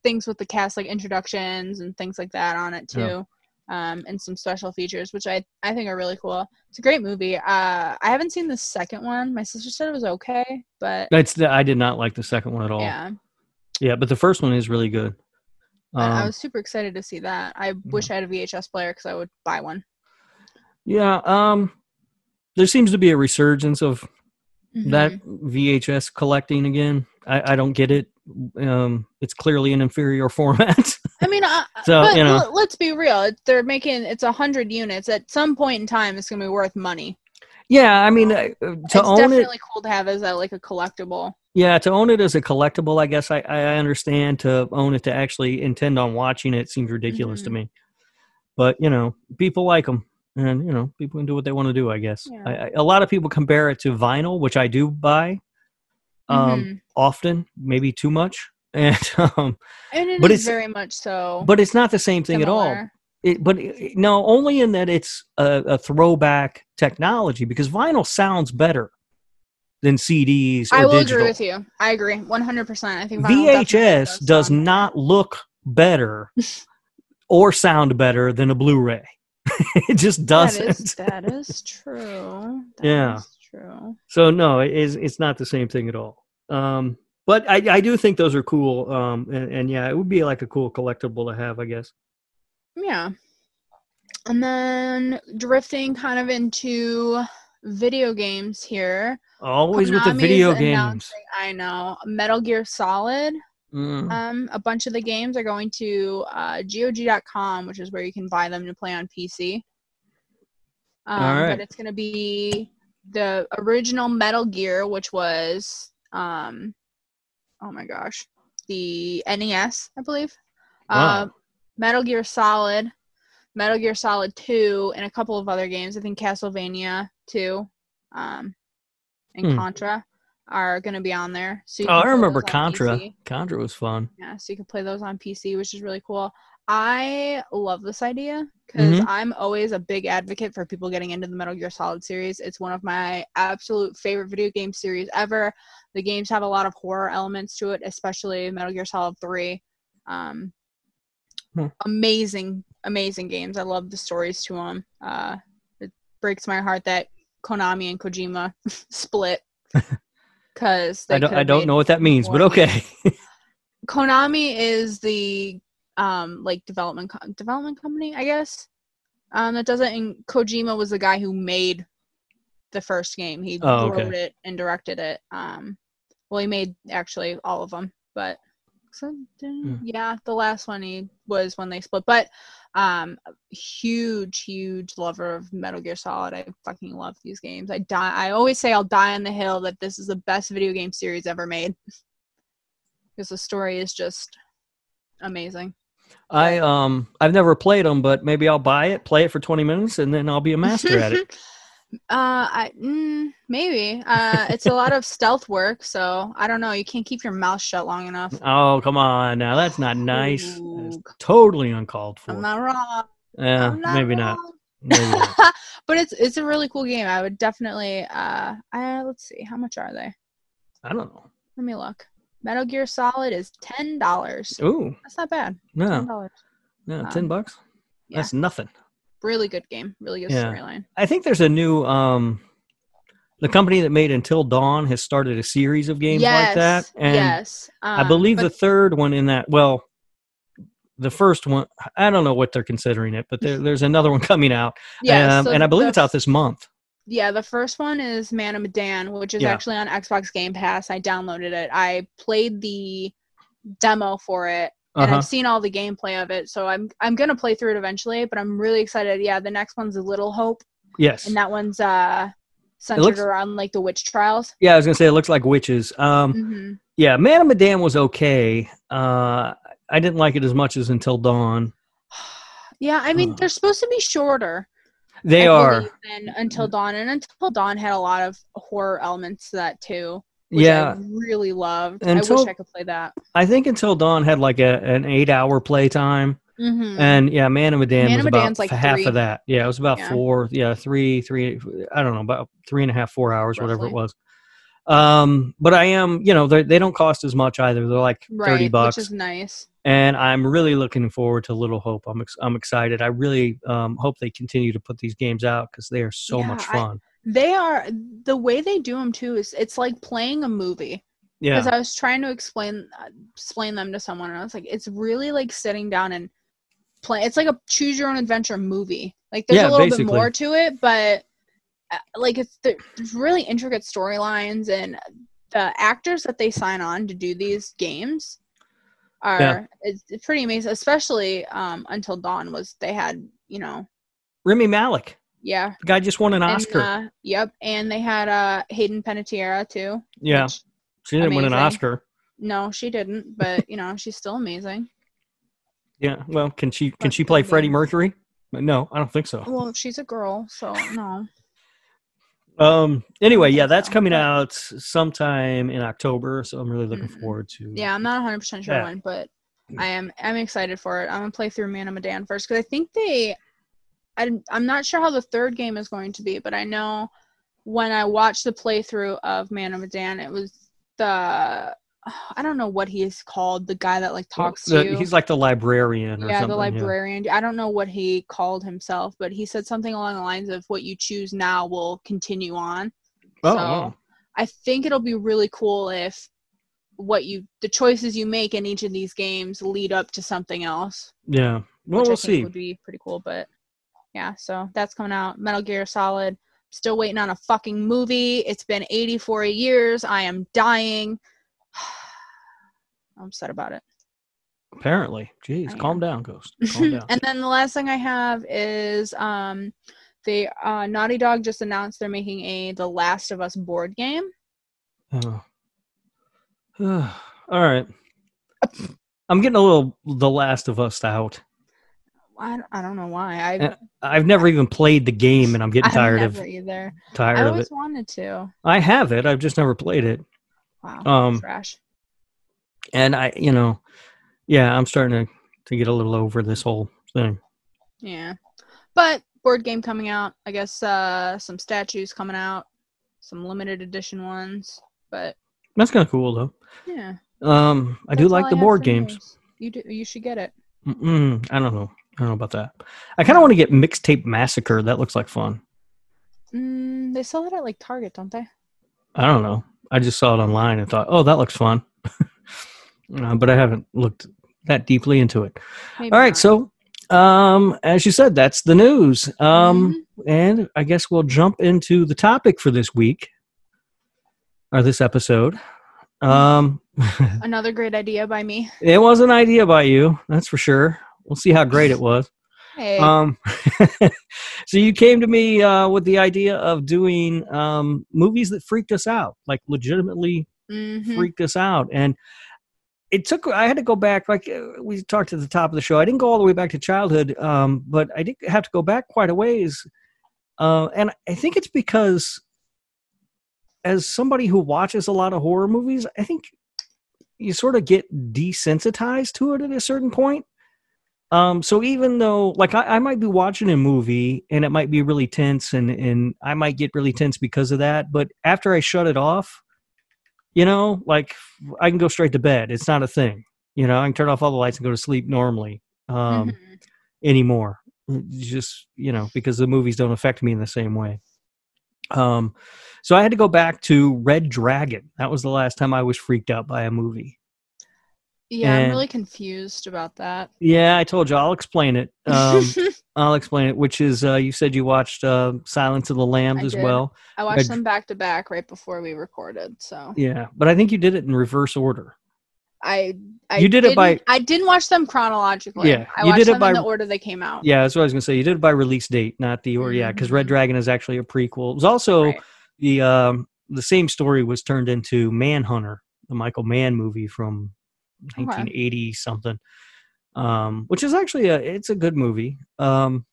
things with the cast, like introductions and things like that on it too. Um, and some special features, which I I think are really cool. It's a great movie. Uh, I haven't seen the second one. My sister said it was okay, but That's the, I did not like the second one at all. yeah, Yeah, but the first one is really good. I, I Um, was super excited to see that. I wish I had a VHS player because I would buy one. yeah, um, there seems to be a resurgence of that Mhm. VHS collecting again. I, I don't get it. Um, it's clearly an inferior format. I mean, uh, So, but you know. l- let's be real. They're making it's a hundred units. At some point in time, it's gonna be worth money. yeah, I mean, uh, to it's own it, definitely cool to have as a, like a collectible. yeah, to own it as a collectible, I guess I, I understand. To own it to actually intend on watching it seems ridiculous to Mhm. me. But you know, people like them, and you know, people can do what they want to do. I guess. Yeah. I, I, a lot of people compare it to vinyl, which I do buy um, Mhm. often, maybe too much, and um, and it is but it's- very much so. but it's not the same thing at all. It, but it, no, only in that it's a, a throwback technology because vinyl sounds better than CDs or I will digital. agree with you. I agree, one hundred percent. I think vinyl VHS does sound not look better or sound better than a Blu-ray. it just doesn't. That is that is true. That Yeah. is true. So no, it is it's not the same thing at all. Um, but I, I do think those are cool. Um, and, and yeah, it would be like a cool collectible to have, I guess. Yeah. And then drifting kind of into video games here. Always with the video games. I know. Metal Gear Solid. Mm. Um, a bunch of the games are going to uh, GOG.com, which is where you can buy them to play on PC. Um, Alright. But it's going to be the original Metal Gear, which was, um, oh my gosh, the NES, I believe. Wow. Uh, Metal Gear Solid, Metal Gear Solid 2, and a couple of other games. I think Castlevania 2 um, and Hmm. Contra are going to be on there. So Oh, I remember Contra. Contra was fun. Yeah, so you can play those on PC, which is really cool. I love this idea because Mhm. I'm always a big advocate for people getting into the Metal Gear Solid series. It's one of my absolute favorite video game series ever. The games have a lot of horror elements to it, especially Metal Gear Solid 3. Um, Hmm. Amazing, amazing games. I love the stories to them. Uh, it breaks my heart that Konami and Kojima split because I don't, I don't know what that means, but okay. Konami is the um like development co- development company, I guess. Um, that doesn't. And Kojima was the guy who made the first game. He Oh, okay. wrote it and directed it. Um, well, he made actually all of them, but so, Hmm. yeah, the last one he was when they split. But um, huge, huge lover of Metal Gear Solid. I fucking love these games. I die. I always say I'll die on the hill that this is the best video game series ever made because the story is just amazing. I um I've never played them, but maybe I'll buy it, play it for 20 minutes, and then I'll be a master at it. Uh, I mm, maybe. Uh, it's a lot of stealth work, so I don't know. You can't keep your mouth shut long enough. Oh come on, now that's not nice. That's totally uncalled for. I'm not wrong. yeah, not maybe not. Maybe not. but it's it's a really cool game. I would definitely. Uh, I let's see. How much are they? I don't know. Let me look. Metal Gear Solid is ten dollars. Ooh, That's not bad. No, dollars. no, Um, ten bucks. yeah. That's nothing. Really good game. Really good Yeah. storyline. I think there's a new um, the company that made Until Dawn has started a series of games like that, and yes. I Um, believe but the third one in that. Well, the first one, I don't know what they're considering it, but there, there's another one coming out, yeah, um, so and I believe it's out this month. Yeah, the first one is Man of Medan, which is Yeah. actually on Xbox Game Pass. I downloaded it. I played the demo for it, and Uh-huh. I've seen all the gameplay of it. So I'm I'm gonna play through it eventually. But I'm really excited. Yeah, the next one's a Little Hope, Yes. and that one's uh centered looks- around like the witch trials. yeah, I was gonna say it looks like witches. Um, hmm yeah, Man of Medan was okay. Uh, I didn't like it as much as Until Dawn. Yeah, I mean Huh. they're supposed to be shorter. They I are. than Until Dawn, and Until Dawn had a lot of horror elements to that too. Which Yeah, I really loved. I wish I could play that. I think Until Dawn had like a, an eight hour playtime. hmm And yeah, Man of Medan Man was about like half three. of that. Yeah, it was about Yeah. four. Yeah, three, three. I don't know, about three and a half, four hours, whatever it was. Um, but I am, you know, they they don't cost as much either. They're like right, thirty bucks, which is nice. and I'm really looking forward to Little Hope. I'm ex- I'm excited. I really um, hope they continue to put these games out because they are so Yeah, much I- fun. They are the way they do them too. Is it's like playing a movie. Yeah. Because I was trying to explain explain them to someone, and I was like, it's really like sitting down and play. It's like a choose your own adventure movie. Like there's Yeah, a little basically. bit more to it, but like it's there's really intricate storylines and the actors that they sign on to do these games are Yeah. it's, it's pretty amazing. Especially um, until Dawn was they had you know Rami Malek, yeah the guy just won an and, Oscar. uh, yep, and they had uh, Hayden Panettiere too. yeah, which- she didn't win an. Oscar. no, she didn't, but you know she's still amazing. Yeah, well, can she can she play. Freddie Mercury? No, I don't think so. Well, she's a girl, so no. Um. Anyway, yeah, that's coming out sometime in October, so I'm really looking Mhm. forward to. Yeah, I'm not 100 percent sure Yeah. when, but I am. I'm excited for it. I'm gonna play through Man of Medan first because I think they. I'm I'm not sure how the third game is going to be, but I know when I watched the playthrough of Man of Medan, it was the I don't know what he is called, the guy that like talks The- to you. He's like the librarian or yeah, the yeah. librarian. I don't know what he called himself, but he said something along the lines of "What you choose now will continue on." Oh, so wow. I think it'll be really cool if what you the choices you make in each of these games lead up to something else. yeah. Well, we'll see. would be pretty cool. But yeah, so that's coming out. Metal Gear Solid. Still waiting on a fucking movie. It's been 84 years. I am dying. I'm upset about it. Apparently, jeez, calm down, Ghost. Calm down. and then the last thing I have is um, they uh, Naughty Dog just announced they're making a The Last of Us board game. Oh. All right. I'm getting a little The Last of Us out. I, don't- I don't know why. I Uh, I've never even played the game, and I'm getting I've tired of never either. tired I of always it. wanted to. I have it. I've just never played it. Wow, Um, trash. and I, you know, yeah, I'm starting to to get a little over this whole thing. Yeah. But board game coming out. I guess uh some statues coming out. Some limited edition ones. But That's kind of cool though. yeah. Um, I do like all the board games. news. You do you should get it. Mm-mm, I don't know. I don't know about that. I kind of want to get Mixtape Massacre. That looks like fun. Mm, they sell it at like Target, don't they? I don't know. I just saw it online and thought, oh, that looks fun. uh, but I haven't looked that deeply into it. Maybe All right. not. So, um, as you said, that's the news. Um, Mhm. and I guess we'll jump into the topic for this week or this episode. Um, another great idea by me. it was an idea by you, that's for sure. We'll see how great it was. Hey. Um, so you came to me uh, with the idea of doing um, movies that freaked us out, like legitimately Mhm. freaked us out, and it took. I had to go back, like uh, we talked at the top of the show. I didn't go all the way back to childhood, um, but I did have to go back quite a ways, uh, and I think it's because, as somebody who watches a lot of horror movies, I think you sort of get desensitized to it at a certain point. Um, so even though, like, I, I might be watching a movie and it might be really tense, and and I might get really tense because of that, but after I shut it off, you know, like I can go straight to bed. It's not a thing. You know, I can turn off all the lights and go to sleep normally um, Mhm. anymore. Just you know, because the movies don't affect me in the same way. Um, so I had to go back to Red Dragon. That was the last time I was freaked out by a movie. Yeah, I'm really confused about that. Yeah, I told you. I'll explain it. Um, I'll explain it. Which is, uh, you said you watched uh, Silence of the Lambs I as did. well. I watched Red- them back to back right before we recorded, so Yeah, but I think you did it in reverse order. I I You did it by- I didn't watch them chronologically. Yeah, I you watched did it them by- in the order they came out. Yeah, that's what I was gonna say. You did it by release date, not the or yeah, because Red. Dragon is actually a prequel. It was also Right. the um the same story was turned into Manhunter, the Michael Mann movie from Okay. 1980 something, um, which is actually a it's a good movie, um,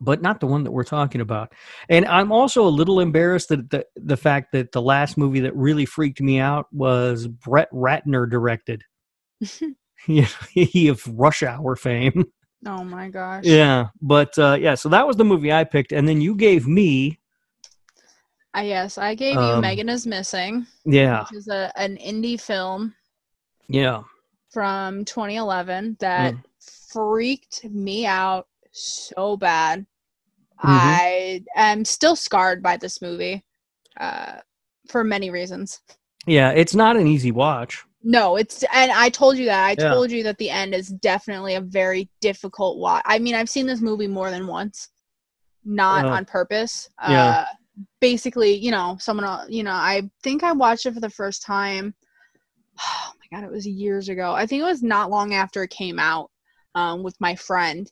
but not the one that we're talking about. And I'm also a little embarrassed that the the fact that the last movie that really freaked me out was Brett Ratner directed. he, he of Rush Hour fame. oh my gosh. Yeah, but uh, yeah, so that was the movie I picked, and then you gave me, I yes, I gave you Um, Megan is Missing, yeah, which is a an indie film yeah, from 2011 that Mm. freaked me out so bad. Mm-hmm. I am still scarred by this movie uh, for many reasons. yeah. It's not an easy watch. No, it's and I told you that. I Yeah. told you that the end is definitely a very difficult watch. I mean, I've seen this movie more than once, not Uh, on purpose. yeah. Uh, basically, you know, someone, you know, I think I watched it for the first time. Oh my god, it was years ago. I think it was not long after it came out um, with my friend.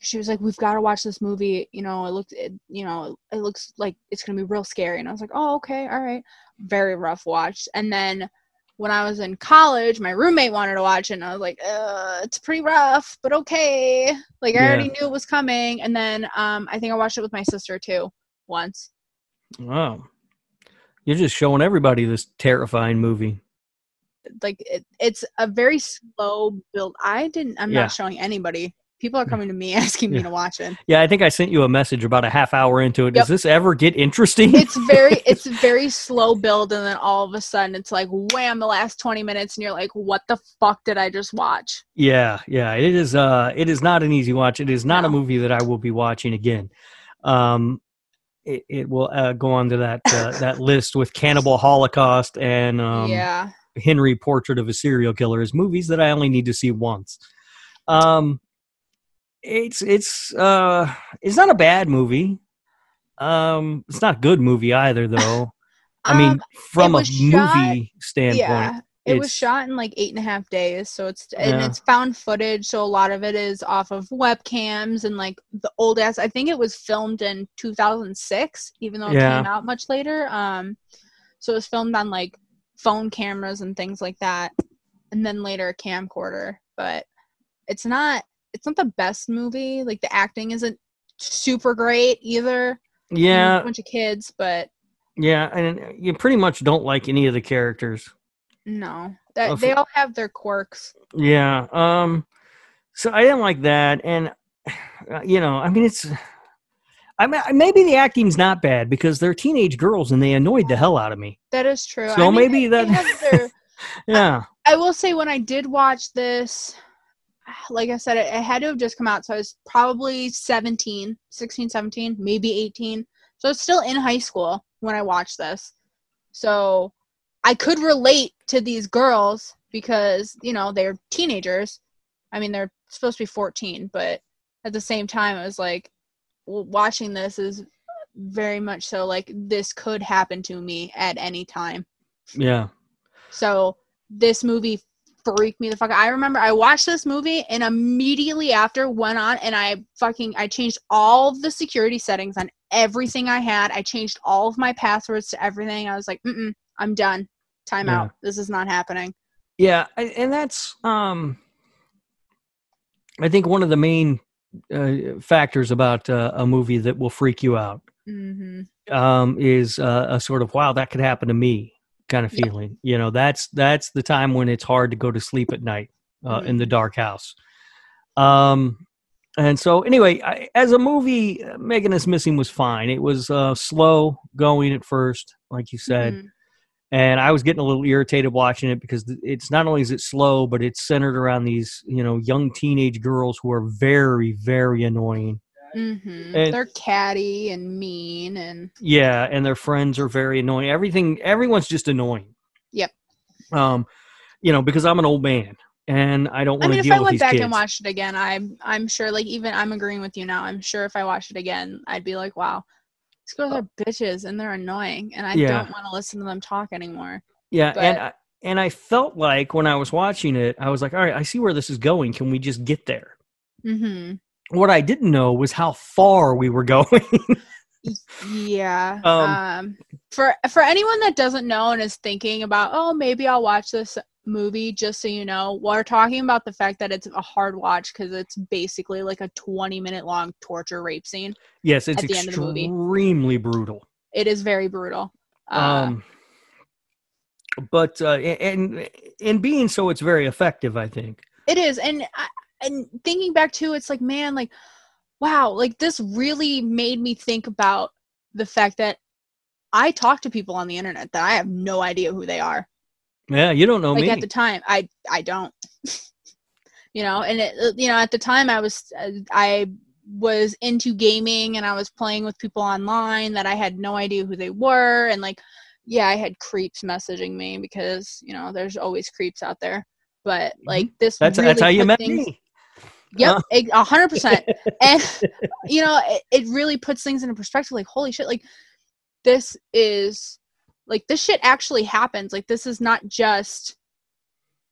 She was like, "We've got to watch this movie." You know, it looked, it, you know, it looks like it's gonna be real scary, and I was like, "Oh, okay, all right." Very rough watch, and then when I was in college, my roommate wanted to watch it, and I was like, uh, it's pretty rough, but okay. Like, I Yeah. already knew it was coming. And then um, I think I watched it with my sister too once. Wow, you're just showing everybody this terrifying movie. Like, it, it's a very slow build. I didn't, I'm Yeah. not showing anybody. People are coming to me asking me to watch it. Yeah, I think I sent you a message about a half hour into it. Yep. Does this ever get interesting? It's very, it's very slow build. And then all of a sudden, it's like, wham, the last 20 minutes. And you're like, what the fuck did I just watch? Yeah, yeah. It is uh it is not an easy watch. It is not a movie that I will be watching again. Um it, it will uh, go on to that uh, that list with Cannibal Holocaust and um yeah. Henry Portrait of a Serial Killer as movies that I only need to see once. Um it's it's uh it's not a bad movie. Um it's not a good movie either though. I mean Um, from a shot- movie standpoint. Yeah, it was shot in like eight and a half days, so it's and Yeah. it's found footage. So a lot of it is off of webcams and like the old ass. I think it was filmed in 2006, even though it Yeah. came out much later. Um, so it was filmed on like phone cameras and things like that, and then later a camcorder. But it's not it's not the best movie. Like the acting isn't super great either. I mean, it's Yeah, a bunch of kids, but yeah, and you pretty much don't like any of the characters. no, that they all have their quirks. Yeah. Um So I didn't like that, and you know, I mean, it's. I mean, maybe the acting's not bad because they're teenage girls and they annoyed the hell out of me. That is true. So I mean, maybe that- their- Yeah, I will say when I did watch this, like I said, it, it had to have just come out. So I was probably 17, 16, 17, maybe 18. So I was still in high school when I watched this. So I could relate to these girls because, you know, they're teenagers. I mean, they're supposed to be 14, but at the same time, it was like watching this is very much so like this could happen to me at any time. yeah, So this movie freaked me the fuck out. I remember I watched this movie and immediately after went on and I fucking I changed all the security settings on everything I had. I changed all of my passwords to everything. I was like, mm I'm done. Time Yeah. out. This is not happening. yeah, and that's um, I think one of the main uh, factors about uh, a movie that will freak you out hmm um, is uh, a sort of wow that could happen to me kind of Yeah. feeling. You know, that's that's the time when it's hard to go to sleep at night uh, in the dark house. Um, and so anyway, I, as a movie, Megan is Missing was fine. It was uh, slow going at first, like you said, Mhm. And I was getting a little irritated watching it because it's not only is it slow, but it's centered around these you know young teenage girls who are very very annoying. Mm-hmm. And- They're catty and mean and Yeah, and their friends are very annoying. Everything, everyone's just annoying. Yep. Um, you know, because I'm an old man and I don't I want mean, to if I went back kids. and watched it again, I'm I'm sure like even I'm agreeing with you now. I'm sure if I watched it again, I'd be like, wow, these girls are bitches and they're annoying, and I Uh, Yeah. don't want to listen to them talk anymore. yeah, and I, and I felt like when I was watching it, I was like, all right, I see where this is going. Can we just get there? Mm-hmm. What I didn't know was how far we were going. Yeah. Um, Um, for for anyone that doesn't know and is thinking about, oh, maybe I'll watch this movie. Just so you know, we're talking about the fact that it's a hard watch because it's basically like a 20 minute long torture rape scene. yes, it's At the end of the movie. extremely brutal. It is very brutal. Uh, Um, but uh, and in being so, it's very effective. I think. It is, and and thinking back to it's like man, like wow, like this really made me think about the fact that I talk to people on the internet that I have no idea who they are. Yeah, you don't know like me. at the time, I I don't, you know, and it, you know at the time I was I was into gaming and I was playing with people online that I had no idea who they were, and like yeah, I had creeps messaging me because you know there's always creeps out there. But like this, Mm-hmm. that's really that's how you met things- me. Yep, a hundred percent. And you know, it, it really puts things into perspective. Like, holy shit! Like, this is like this shit actually happens. Like, this is not just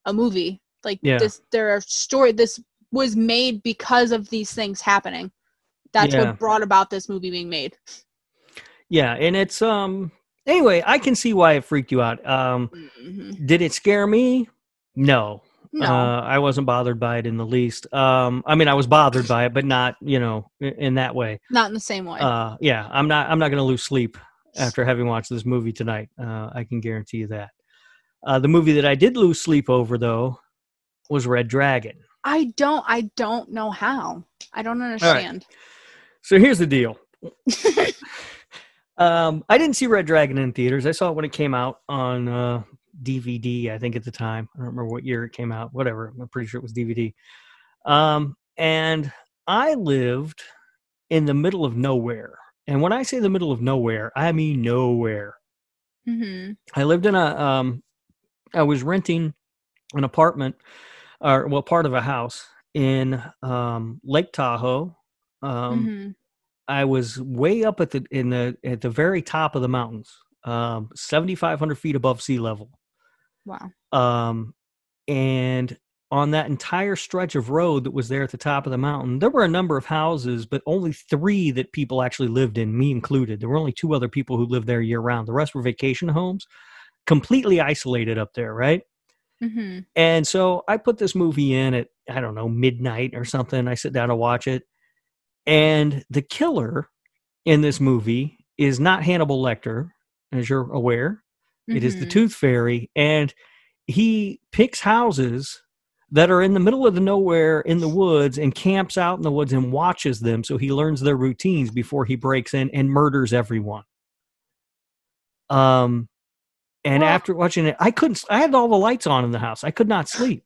a movie. Like Yeah. this, there are story. This was made because of these things happening. That's Yeah. what brought about this movie being made. Yeah, and it's um anyway, I can see why it freaked you out. Um Mhm. did it scare me? No. No, Uh I wasn't bothered by it in the least. Um I mean I was bothered by it, but not, you know, in, in that way. not in the same way. Uh yeah, I'm not I'm not going to lose sleep after having watched this movie tonight. Uh I can guarantee you that. Uh the movie that I did lose sleep over though was Red Dragon. I don't. I don't know how. I don't understand. So here's the deal. um, I didn't see Red Dragon in theaters. I saw it when it came out on uh, DVD. I think at the time. I don't remember what year it came out. Whatever. I'm pretty sure it was DVD. Um, and I lived in the middle of nowhere. And when I say the middle of nowhere, I mean nowhere. hmm I lived in a. Um, I was renting an apartment, or well, part of a house in um, Lake Tahoe. Um, hmm I was way up at the in the at the very top of the mountains, um, seventy five hundred feet above sea level. Wow. Um, and on that entire stretch of road that was there at the top of the mountain, there were a number of houses, but only three that people actually lived in, me included. There were only two other people who lived there year round. The rest were vacation homes, completely isolated up there, right? hmm And so I put this movie in at, I don't know, midnight or something. I sit down to watch it. And the killer in this movie is not Hannibal Lecter, as you're aware. It is the Mhm. Tooth Fairy. And he picks houses that are in the middle of the nowhere in the woods and camps out in the woods and watches them so he learns their routines before he breaks in and murders everyone. Um and Well- after watching it, I couldn't I had all the lights on in the house. I could not sleep.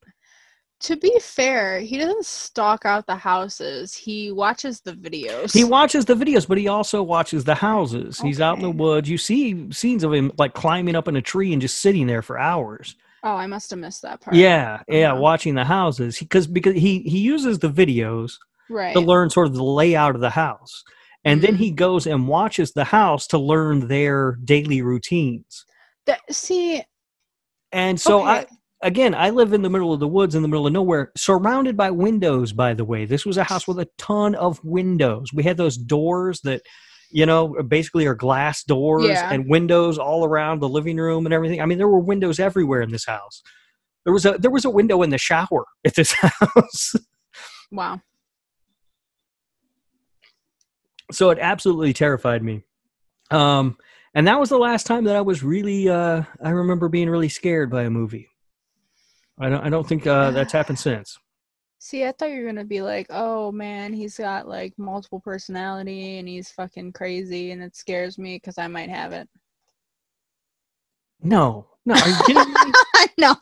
To be fair, he doesn't stalk out the houses. He watches the videos. He watches the videos, but he also watches the houses. He's out in the woods. You see scenes of him like climbing up in a tree and just sitting there for hours. Oh, I must have missed that part. Yeah, yeah, Uh-huh. watching the houses because because he he uses the videos Right. to learn sort of the layout of the house, and then Mhm. he goes and watches the house to learn their daily routines. That, see, And so I again, I live in the middle of the woods, in the middle of nowhere, surrounded by windows. By the way, this was a house with a ton of windows. We had those doors that. You know, basically are glass doors Yeah. and windows all around the living room and everything. I mean, there were windows everywhere in this house. There was a there was a window in the shower at this house. wow. so it absolutely terrified me um and that was the last time that i was really uh i remember being really scared by a movie i don't i don't think uh that's happened since See, I thought you were gonna be like, "Oh man, he's got like multiple personality and he's fucking crazy, and it scares me because I might have it." no no are you kidding me no,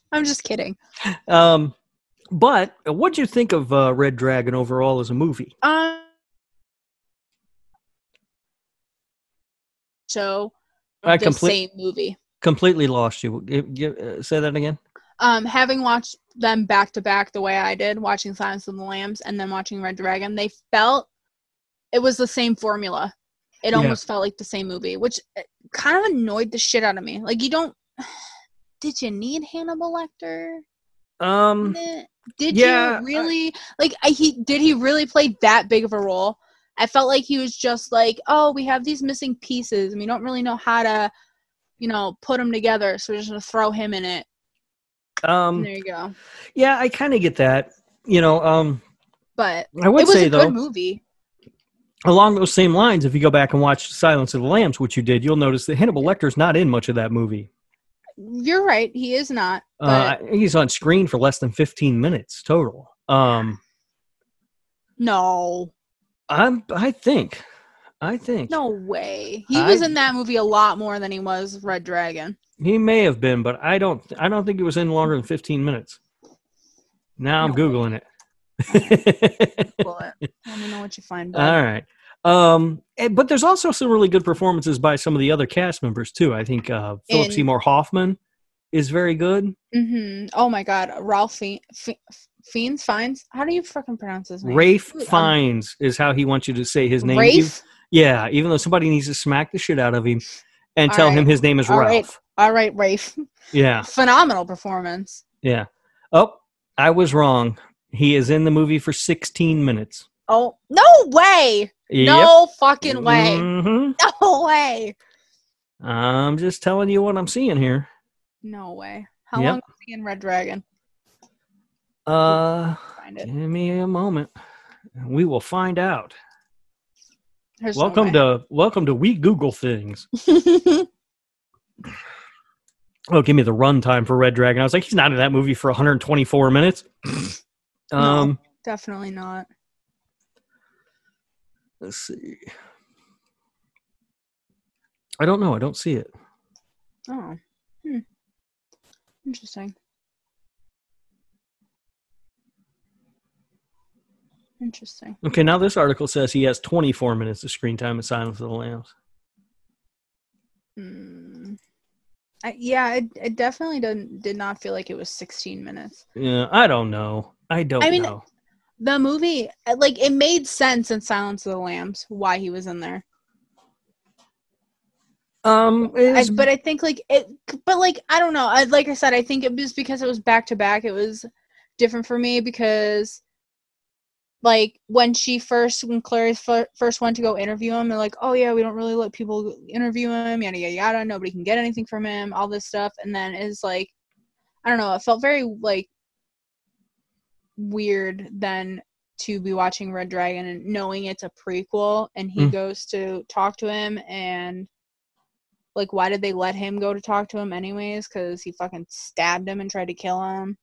I'm just kidding. um but what do you think of uh red dragon overall as a movie Um, so I complete- same movie. completely lost you uh, say that again Um, having watched them back to back the way I did, watching Silence of the Lambs and then watching Red Dragon, they felt it was the same formula. It Yeah. almost felt like the same movie, which uh, kind of annoyed the shit out of me. Like you don't. Did you need Hannibal Lecter? um? Did yeah, you really like? I, he did he really play that big of a role? I felt like he was just like, oh, we have these missing pieces, and we don't really know how to, you know, put them together. So we're just gonna throw him in it. Um there you go. yeah i kind of get that you know um But i would it was say a though good movie. along those same lines, if you go back and watch Silence of the Lambs, which you did, you'll notice that Hannibal Lecter's not in much of that movie. You're right. He is not. Uh, he's on screen for less than 15 minutes total. Um, no, I'm, I think, I think no way. He was in that movie a lot more than he was Red Dragon. he may have been, but I don't, I don't think it was in longer than 15 minutes. Now I'm No. googling it. Google it. Let me know what you find. All bud. right. Um, but there's also some really good performances by some of the other cast members too. I think uh, Philip In- Seymour Hoffman is very good. Mm-hmm. Oh my God, Ralph Fiennes Fiennes. How do you fucking pronounce his name? Rafe I'm- Fiennes is how he wants you to say his name. Rafe. Yeah, even though somebody needs to smack the shit out of him and All tell him his name is All Ralph. right. All right, Rafe. Yeah, Phenomenal performance. yeah. Oh, I was wrong. He is in the movie for 16 minutes. Oh no way! Yep. No fucking way! Mhm. No way! I'm just telling you what I'm seeing here. No way! How Yep. long was he in Red Dragon? Uh, give me a moment. We will find out. There's welcome way. to welcome to we Google things. Oh, give me the runtime for Red Dragon. I was like, he's not in that movie for 124 minutes. um, Definitely not. let's see. I don't know. I don't see it. Oh. Hmm. Interesting. Interesting. Okay, now this article says he has 24 minutes of screen time in Silence of the Lambs. Hmm. I, yeah, it, it definitely didn't did not feel like it was 16 minutes. Yeah, I don't know. I don't I mean, know. The movie, like, it made sense in Silence of the Lambs why he was in there. Um, I, but I think like it, but like I don't know. I, like I said, I think it was because it was back to back. It was different for me because, like, when she first, when Clary first went to go interview him, they're like, "Oh yeah, we don't really let people interview him, yada yada yada. Nobody can get anything from him, all this stuff." And then it's like, I don't know. It felt very like weird then to be watching Red Dragon and knowing it's a prequel, and he Mm. goes to talk to him and like why did they let him go to talk to him anyways because he fucking stabbed him and tried to kill him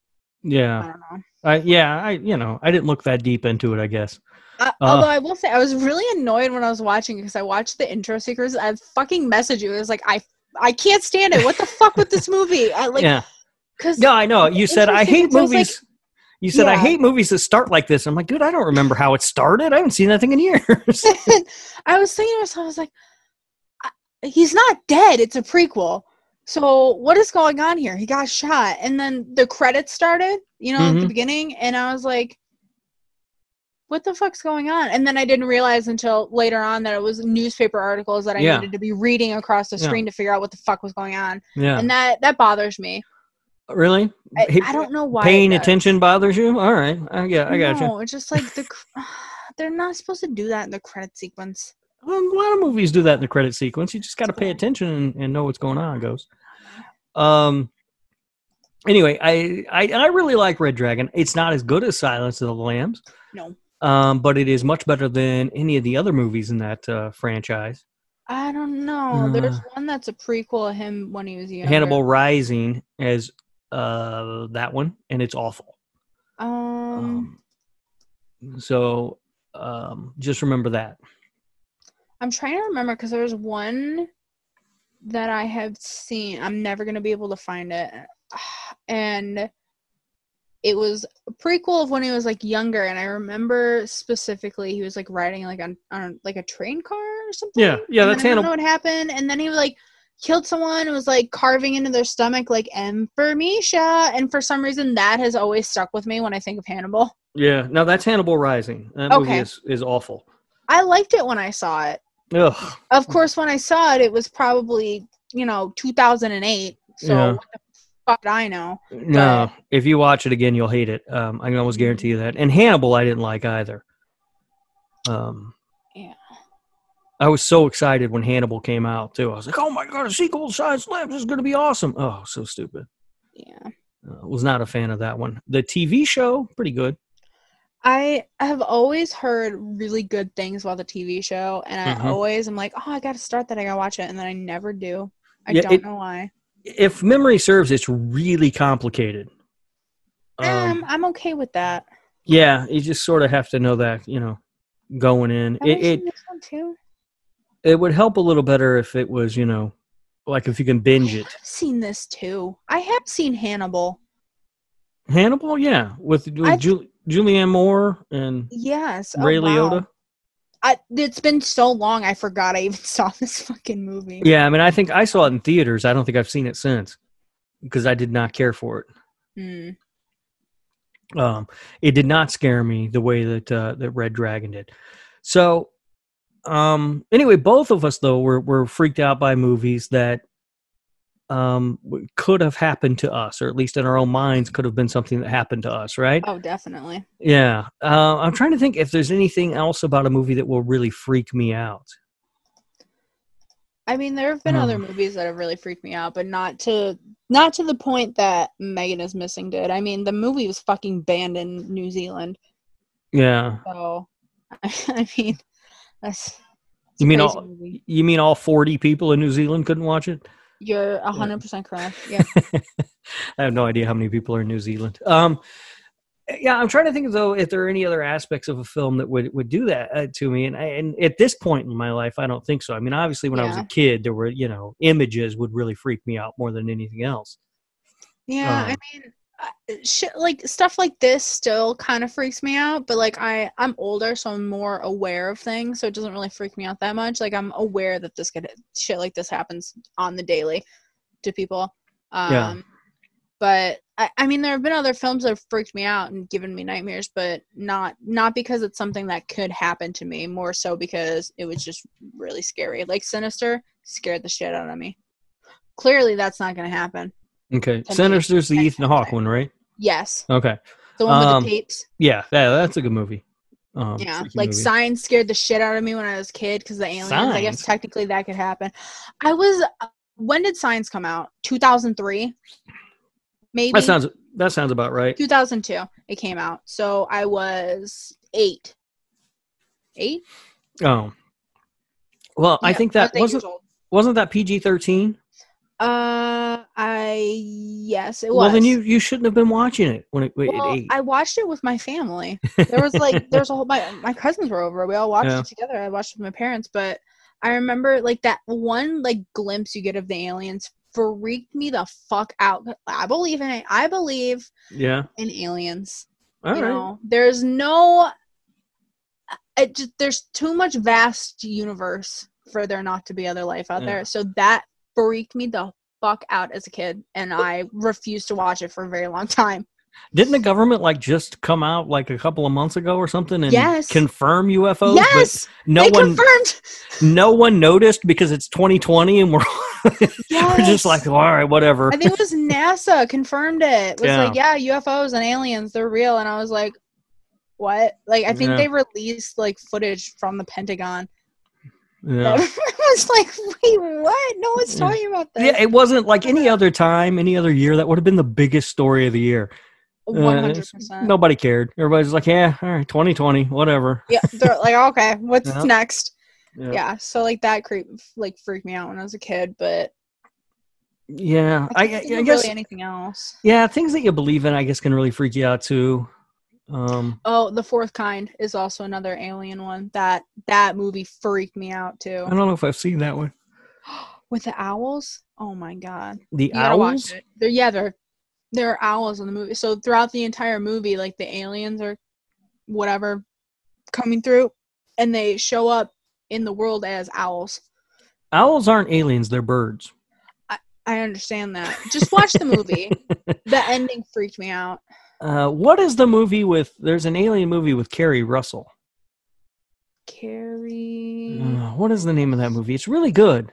Yeah, I don't know. I, yeah. I you know I didn't look that deep into it. I guess. Uh, although I will say, I was really annoyed when I was watching it because I watched the intro sequence. I fucking messaged you. It was like, I, I can't stand it. What the fuck with this movie? I like, yeah. because No, I know. You said I hate so it's like- movies. you said I hate movies that start like this. I'm like, dude, I don't remember how it started. I haven't seen that thing in years. I was thinking to myself, I was like, he's not dead. It's a prequel. So what is going on here? He got shot, and then the credits started. You know, at the Mhm. beginning, and I was like, "What the fuck's going on?" And then I didn't realize until later on that it was newspaper articles that I Yeah. needed to be reading across the Yeah. screen to figure out what the fuck was going on, yeah. and that that bothers me. really? I, I don't know why. Paying attention bothers you? All right. I got. I got you. No, it's just like the. They're not supposed to do that in the credit sequence. Well, a lot of movies do that in the credit sequence. You just got to pay attention and, and know what's going on. Goes. Um. Anyway, I, I I really like Red Dragon. It's not as good as Silence of the Lambs. No. Um, but it is much better than any of the other movies in that uh, franchise. I don't know. There's Uh, one that's a prequel of him when he was younger. Hannibal Rising as uh that one, and it's awful. Um, Um, so um, just remember that. I'm trying to remember because there was one that I have seen. I'm never gonna be able to find it, and it was a prequel of when he was like younger. And I remember specifically he was like riding like on on like a train car or something. Yeah, yeah, And that's I don't know what happened, and then he like killed someone and was like carving into their stomach like M for Misha, and for some reason that has always stuck with me when I think of Hannibal. Yeah, no, that's Hannibal Rising. That movie Okay. is is awful. I liked it when I saw it. Ugh. Of course, when I saw it, it was probably you know 2008. So Yeah. what the I know? No, if you watch it again, you'll hate it. Um, I can almost guarantee you that. And Hannibal, I didn't like either. Um, Yeah. I was so excited when Hannibal came out too. I was like, "Oh my god, a sequel to Science Labs is going to be awesome!" Oh, so stupid. Yeah, Uh, was not a fan of that one. The TV show, pretty good. I have always heard really good things about the TV show, and I Mhm. always am like, oh, I got to start that. I got to watch it, and then I never do. I Yeah, don't it- know why. If memory serves, it's really complicated. Um, Um, I'm okay with that. yeah, you just sort of have to know that, you know, going in. Have It, it this one too? it would help a little better if it was, you know, like if you can binge it. I've seen this too. I have seen Hannibal. Hannibal, yeah, with, with Ju- Julianne Moore and Yes. Oh, Ray wow. Liotta. I, it's been so long. I forgot I even saw this fucking movie. Yeah, I mean, I think I saw it in theaters. I don't think I've seen it since because I did not care for it. Mm. Um, it did not scare me the way that uh, that Red Dragon did. So, um, anyway, both of us though were were freaked out by movies that um could have happened to us, or at least in our own minds could have been something that happened to us, right? Oh, definitely. Yeah. Uh, I'm trying to think if there's anything else about a movie that will really freak me out. I mean, there have been Hmm. other movies that have really freaked me out, but not to not to the point that Megan is missing did. I mean, the movie was fucking banned in New Zealand, Yeah. so I mean, that's. You mean all- movie. You mean all 40 people in New Zealand couldn't watch it? You're hundred percent correct. Yeah. I have no idea how many people are in New Zealand. Um, yeah, I'm trying to think though if there are any other aspects of a film that would would do that uh, to me. And I, and at this point in my life, I don't think so. I mean, obviously, when I was a kid, there were you know images would really freak me out more than anything else. Yeah, Um, I mean, shit like stuff like this still kind of freaks me out, but like I I'm older, so I'm more aware of things, so it doesn't really freak me out that much. Like I'm aware that this could shit like this happens on the daily to people. Um, Yeah. But I, I mean, there have been other films that have freaked me out and given me nightmares, but not not because it's something that could happen to me. More so because it was just really scary. Like Sinister scared the shit out of me. Clearly, that's not going to happen. Okay, Sinister's the Ethan Hawke one, right? Yes. Okay, The one with Um, the tapes. yeah, that, that's a good movie. Um, Yeah. Like movie. Signs scared the shit out of me when I was a kid because the aliens. I guess technically that could happen. I was. uh, When did Signs come out? 2003? Maybe. that sounds that sounds about right. 2002 it came out. So I was eight. Eight? Oh, well, I think that eight wasn't wasn't that PG thirteen. Uh, I Yes, it was. Well, then you you shouldn't have been watching it when it, it Well, ate. I watched it with my family. There was like there's a whole my my cousins were over. We all watched Yeah. it together. I watched it with my parents, but I remember like that one like glimpse you get of the aliens freaked me the fuck out. I believe in it. I believe yeah. in aliens. All you right. know, there's no. It just, there's too much vast universe for there not to be other life out Yeah. there. So that freaked me the fuck out as a kid, and I refused to watch it for a very long time. Didn't the government like just come out like a couple of months ago or something and Yes. confirm UFOs? yes, no they one confirmed. no one noticed because it's 2020 and we're we're just like, all right, whatever. I think it was NASA confirmed it. It was Yeah. like, yeah, UFOs and aliens, they're real. And I was like, what? Like, I think Yeah. they released like footage from the Pentagon. Yeah. I was like, wait, what? No one's talking about that. yeah, it wasn't like any other time, any other year. That would have been the biggest story of the year. Uh, One hundred percent. Nobody cared. Everybody's like, yeah, all right, 2020, whatever. Yeah, they're like, okay, what's Yeah. next? Yeah. Yeah. so like that creep like freaked me out when I was a kid, but Yeah, I, I, I, think I of guess. really anything else. Yeah, things that you believe in, I guess, can really freak you out too. Um, Oh, the fourth kind is also another alien one. That that movie freaked me out too. I don't know if I've seen that one. With the owls? Oh my god. The You gotta watch owls. They're, yeah, they're there are owls in the movie. So throughout the entire movie, like the aliens are whatever coming through and they show up in the world as owls. Owls aren't aliens; they're birds. I understand that. Just watch the movie. the ending freaked me out. Uh, what is the movie with? There's an alien movie with Keri Russell. Keri. Uh, what is the name of that movie? It's really good.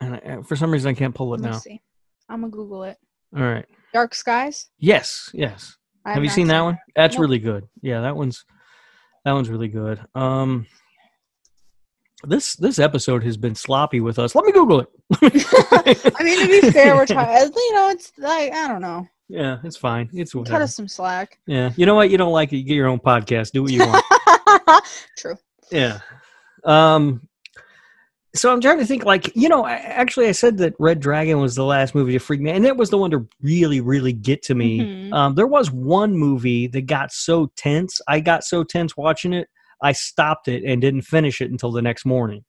And I, for some reason, I can't pull it now. see. I'm gonna Google it. All right. Dark Skies. Yes. Yes. I Have you seen that one? That's Nope. really good. Yeah, that one's that one's really good. Um, this this episode has been sloppy with us. Let me Google it. I mean, to be fair, we're trying. You know, it's like I don't know. Yeah, it's fine. It's whatever. Cut us some slack. Yeah, you know what? You don't like it. You get your own podcast. Do what you want. True. yeah. Um. So I'm trying to think. Like you know, I, actually, I said that Red Dragon was the last movie to freak me, and that was the one to really, really get to me. Mhm. Um, there was one movie that got so tense. I got so tense watching it. I stopped it and didn't finish it until the next morning.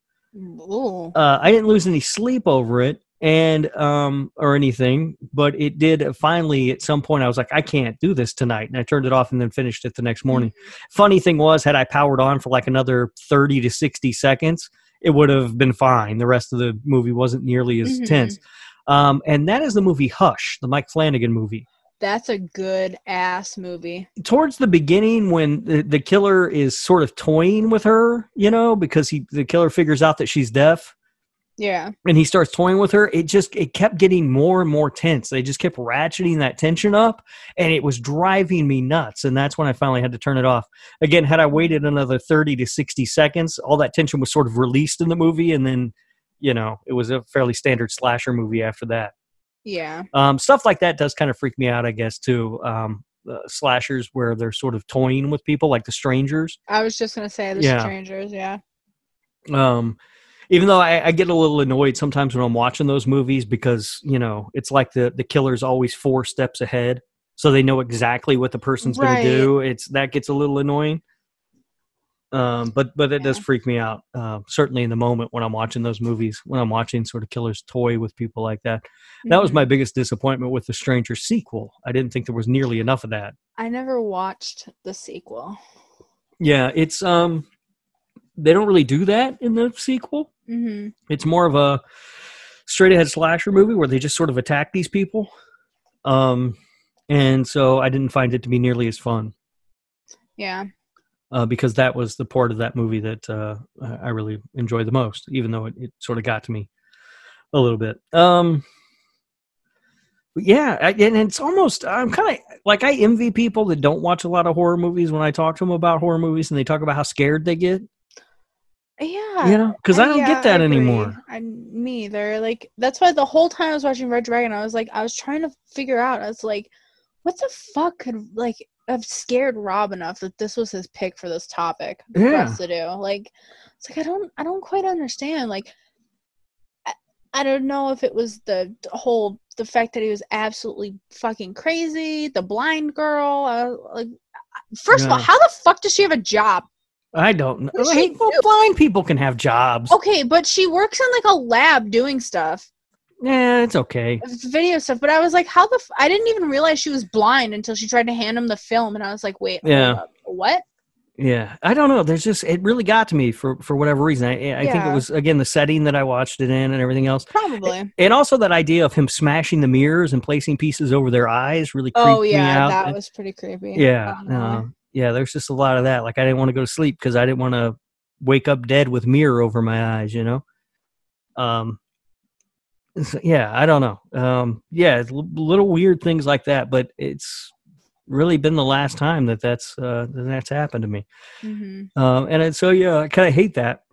Uh, I didn't lose any sleep over it and um or anything, but it did finally at some point I was like, I can't do this tonight. And I turned it off and then finished it the next morning. Funny thing was, had I powered on for like another 30 to 60 seconds, it would have been fine. The rest of the movie wasn't nearly as Mhm. tense. Um, and that is the movie Hush, the Mike Flanagan movie. That's a good ass movie. towards the beginning when the, the killer is sort of toying with her you know because he the killer figures out that she's deaf. Yeah. and he starts toying with her it just it kept getting more and more tense. They just kept ratcheting that tension up and it was driving me nuts. And that's when i finally had to turn it off. Again had i waited another 30 to 60 seconds all that tension was sort of released in the movie and then you know it was a fairly standard slasher movie after that Yeah. um, stuff like that does kind of freak me out, I guess, too. Um, uh, slashers where they're sort of toying with people, like the strangers. I was just gonna say the Yeah. strangers. Yeah. Um, even though I, I get a little annoyed sometimes when I'm watching those movies because you know it's like the the killer's always four steps ahead, so they know exactly what the person's gonna do. It's that gets a little annoying. Um, but but it does freak me out. Uh, certainly in the moment when I'm watching those movies, when I'm watching sort of killers toy with people like that. That was Mhm. my biggest disappointment with the Stranger sequel. I didn't think there was nearly enough of that. I never watched the sequel. Yeah, it's um they don't really do that in the sequel. hmm It's more of a straight ahead slasher movie where they just sort of attack these people. Um and so I didn't find it to be nearly as fun Yeah. uh, because that was the part of that movie that uh, I really enjoyed the most, even though it, it sort of got to me a little bit. Um, yeah, and it's almost I'm kind of like I envy people that don't watch a lot of horror movies when I talk to them about horror movies and they talk about how scared they get. Yeah. You know, because I don't yeah, get that agree. anymore. I, me either. Like that's why the whole time I was watching Red Dragon, I was like, I was trying to figure out. I was like, what the fuck could like have scared Rob enough that this was his pick for this topic for Yeah. us to do? Like, it's like I don't, I don't quite understand. Like, I, don't know if it was the whole the fact that he was absolutely fucking crazy. The blind girl, uh, like, first of all, how the fuck does she have a job? I don't know. Well, blind people can have jobs. Okay, but she works in like a lab doing stuff, Yeah, it's okay. video stuff. But I was like, how the? F- I didn't even realize she was blind until she tried to hand him the film, and I was like, wait, Yeah. what? Yeah, I don't know. There's just it really got to me for for whatever reason. I I think it was again the setting that I watched it in and everything else, Probably. and also that idea of him smashing the mirrors and placing pieces over their eyes really Oh yeah, that And- was pretty creepy. yeah, uh, yeah. There's just a lot of that. Like I didn't want to go to sleep because I didn't want to wake up dead with mirror over my eyes. You know. Um. so, yeah, I don't know. Um. Yeah, l- little weird things like that, but it's really been the last time that that's uh that that's happened to me. hmm Um, and it, so yeah, I kind of hate that.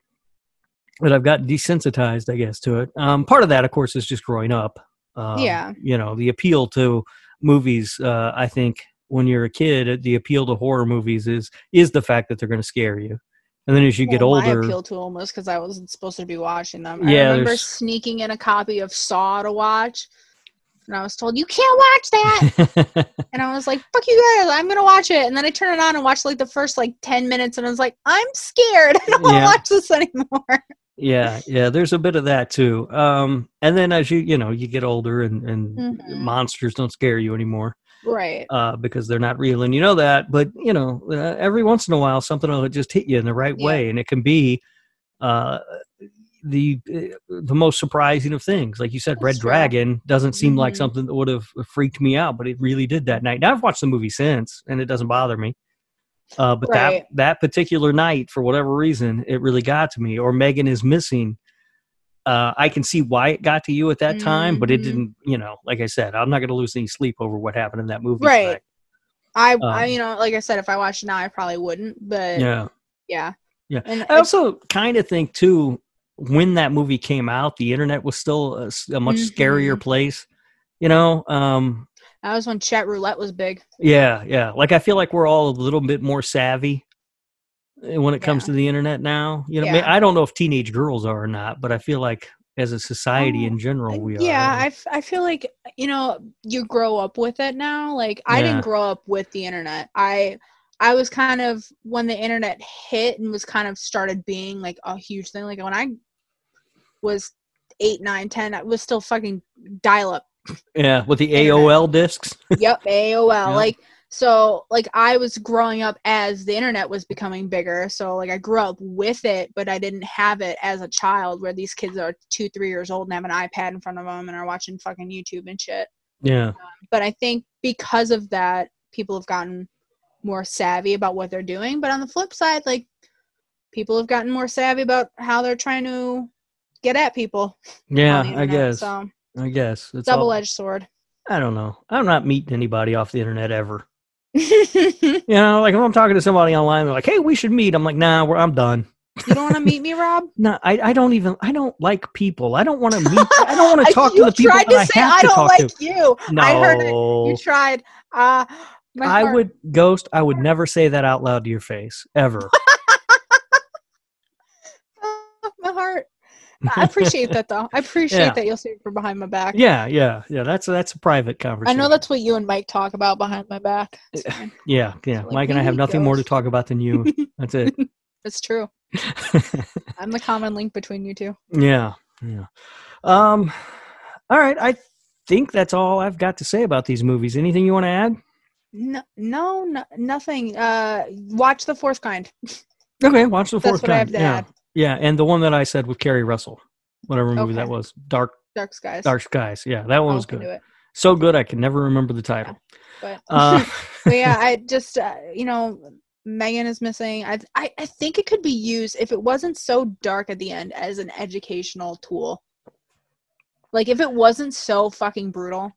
But I've got desensitized, I guess, to it. Um, part of that, of course, is just growing up. Um, Yeah. You know, the appeal to movies. Uh, I think when you're a kid, the appeal to horror movies is is the fact that they're going to scare you. And then as you get well, My older, appeal to was because I wasn't supposed to be watching them. Yeah, I remember there's- sneaking in a copy of Saw to watch, and I was told you can't watch that. and I was like, "Fuck you guys! I'm gonna watch it." And then I turn it on and watch like the first like ten minutes, and I was like, "I'm scared. I don't want to Yeah. watch this anymore." yeah, yeah, there's a bit of that too. Um, and then as you you know you get older and and Mhm. monsters don't scare you anymore. right. uh, because they're not real, and you know that. But you know, uh, every once in a while, something will just hit you in the right Yeah. way, and it can be uh, the uh, the most surprising of things. Like you said, Red true. Dragon doesn't seem like Mhm. something that would have freaked me out, but it really did that night. Now I've watched the movie since, and it doesn't bother me. Uh, but Right. that that particular night, for whatever reason, it really got to me. Or Megan is missing. Uh, I can see why it got to you at that time, but it Mhm. didn't. You know, like I said, I'm not going to lose any sleep over what happened in that movie. Right. tonight. I, Um, I, you know, like I said, if I watched it now, I probably wouldn't. But yeah, Yeah. yeah. Yeah. And I also kind of think too, when that movie came out, the internet was still a much scarier Mhm. place. You know, um, that was when chat roulette was big. yeah, yeah. Like I feel like we're all a little bit more savvy uh, when it comes Yeah. to the internet now. You know, Yeah. I don't know if teenage girls are or not, but I feel like as a society Oh, in general, we are. yeah I, f- I feel like you know you grow up with it now like i Yeah. didn't grow up with the internet i i was kind of when the internet hit and was kind of started being like a huge thing like when i was eight nine ten i was still fucking dial up yeah, with the AOL discs. yep aol Yeah. like so like i was growing up as the internet was becoming bigger so like i grew up with it but i didn't have it as a child where these kids are two three years old and have an ipad in front of them and are watching fucking youtube and shit Yeah, but I think because of that, people have gotten more savvy about what they're doing. But on the flip side, like people have gotten more savvy about how they're trying to get at people. yeah. the I guess. So I guess it's double edged sword. I don't know. I'm not meeting anybody off the internet ever. you You know, like if I'm talking to somebody online, they're like, "Hey, we should meet." I'm like, "Nah, we're, I'm done." You don't want to meet me, Rob? No, I, I don't even. I don't like people. I don't want to meet. I don't want to talk to the people tried that to I say have I to don't like to. you. No, I heard it. You tried. Uh, I heart- would ghost. I would never say that out loud to your face ever. I appreciate that though. I appreciate Yeah. that you'll say it from behind my back. yeah, yeah, yeah. That's that's a private conversation. I know that's what you and Mike talk about behind my back. Yeah. Yeah, yeah. like, Mike and I have nothing more to talk about than you. That's it. It's true. I'm the common link between you two. yeah, yeah. Um. All right. I think that's all I've got to say about these movies. Anything you want to add? No, no, no nothing. Uh, watch the fourth kind. Okay, watch the fourth That's fourth what I have to yeah, add. Yeah, and the one that I said with Keri Russell, whatever movie that was, Dark Dark skies. Dark Skies. Yeah, that one was good. So good, I can never remember the title. But, Uh, but yeah, I just uh, you know, Megan is missing. I, I I think it could be used if it wasn't so dark at the end as an educational tool. Like if it wasn't so fucking brutal.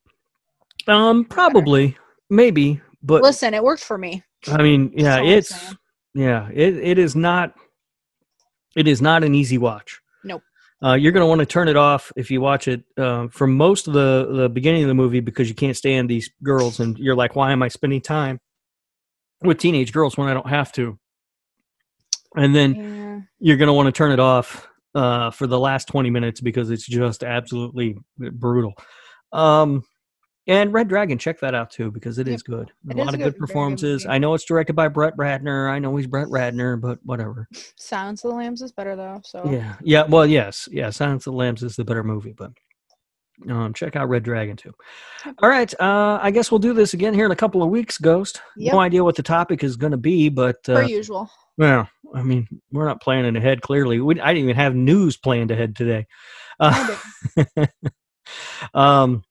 um, probably, maybe, but Listen, it worked for me. I mean, yeah, it's yeah, it it is not, it is not an easy watch. Nope. Uh, you're going to want to turn it off if you watch it uh, for most of the the beginning of the movie because you can't stand these girls, and you're like, why am I spending time with teenage girls when I don't have to? And then Yeah. you're going to want to turn it off uh, for the last 20 minutes because it's just absolutely brutal. Um, and Red Dragon, check that out too because it Yep. is good. It a lot of good- good performances. I know it's directed by Brett Ratner. I know he's Brett Ratner, but whatever. Silence of the Lambs is better though. So Yeah, yeah. Well, yes, yeah. Silence of the Lambs is the better movie, but um, check out Red Dragon too. All right, uh, I guess we'll do this again here in a couple of weeks. Ghost. Yep. No idea what the topic is going to be, but per uh, usual. well, I mean, we're not planning ahead. Clearly, we, I didn't even have news planned ahead today. Uh, um,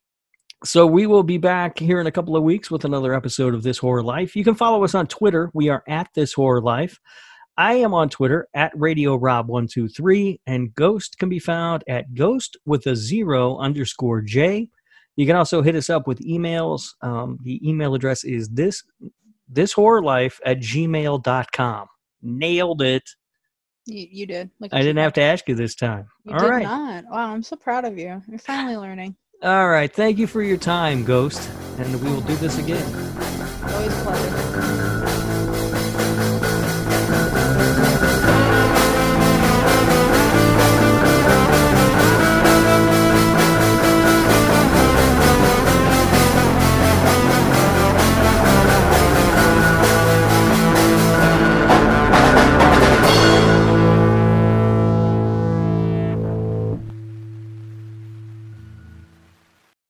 so we will be back here in a couple of weeks with another episode of This Horror Life. You can follow us on Twitter. We are at This Horror Life. I am on Twitter at Radio Rob one two three, and Ghost can be found at Ghost with a zero underscore J. You can also hit us up with emails. Um, the email address is this this horror life at gmail.com. Nailed it. You, you did. Look I didn't have to ask you this time. You All did right. not. Wow, I'm so proud of you. You're finally learning. All right. Thank you for your time, Ghost. And we will do this again. Always pleasure.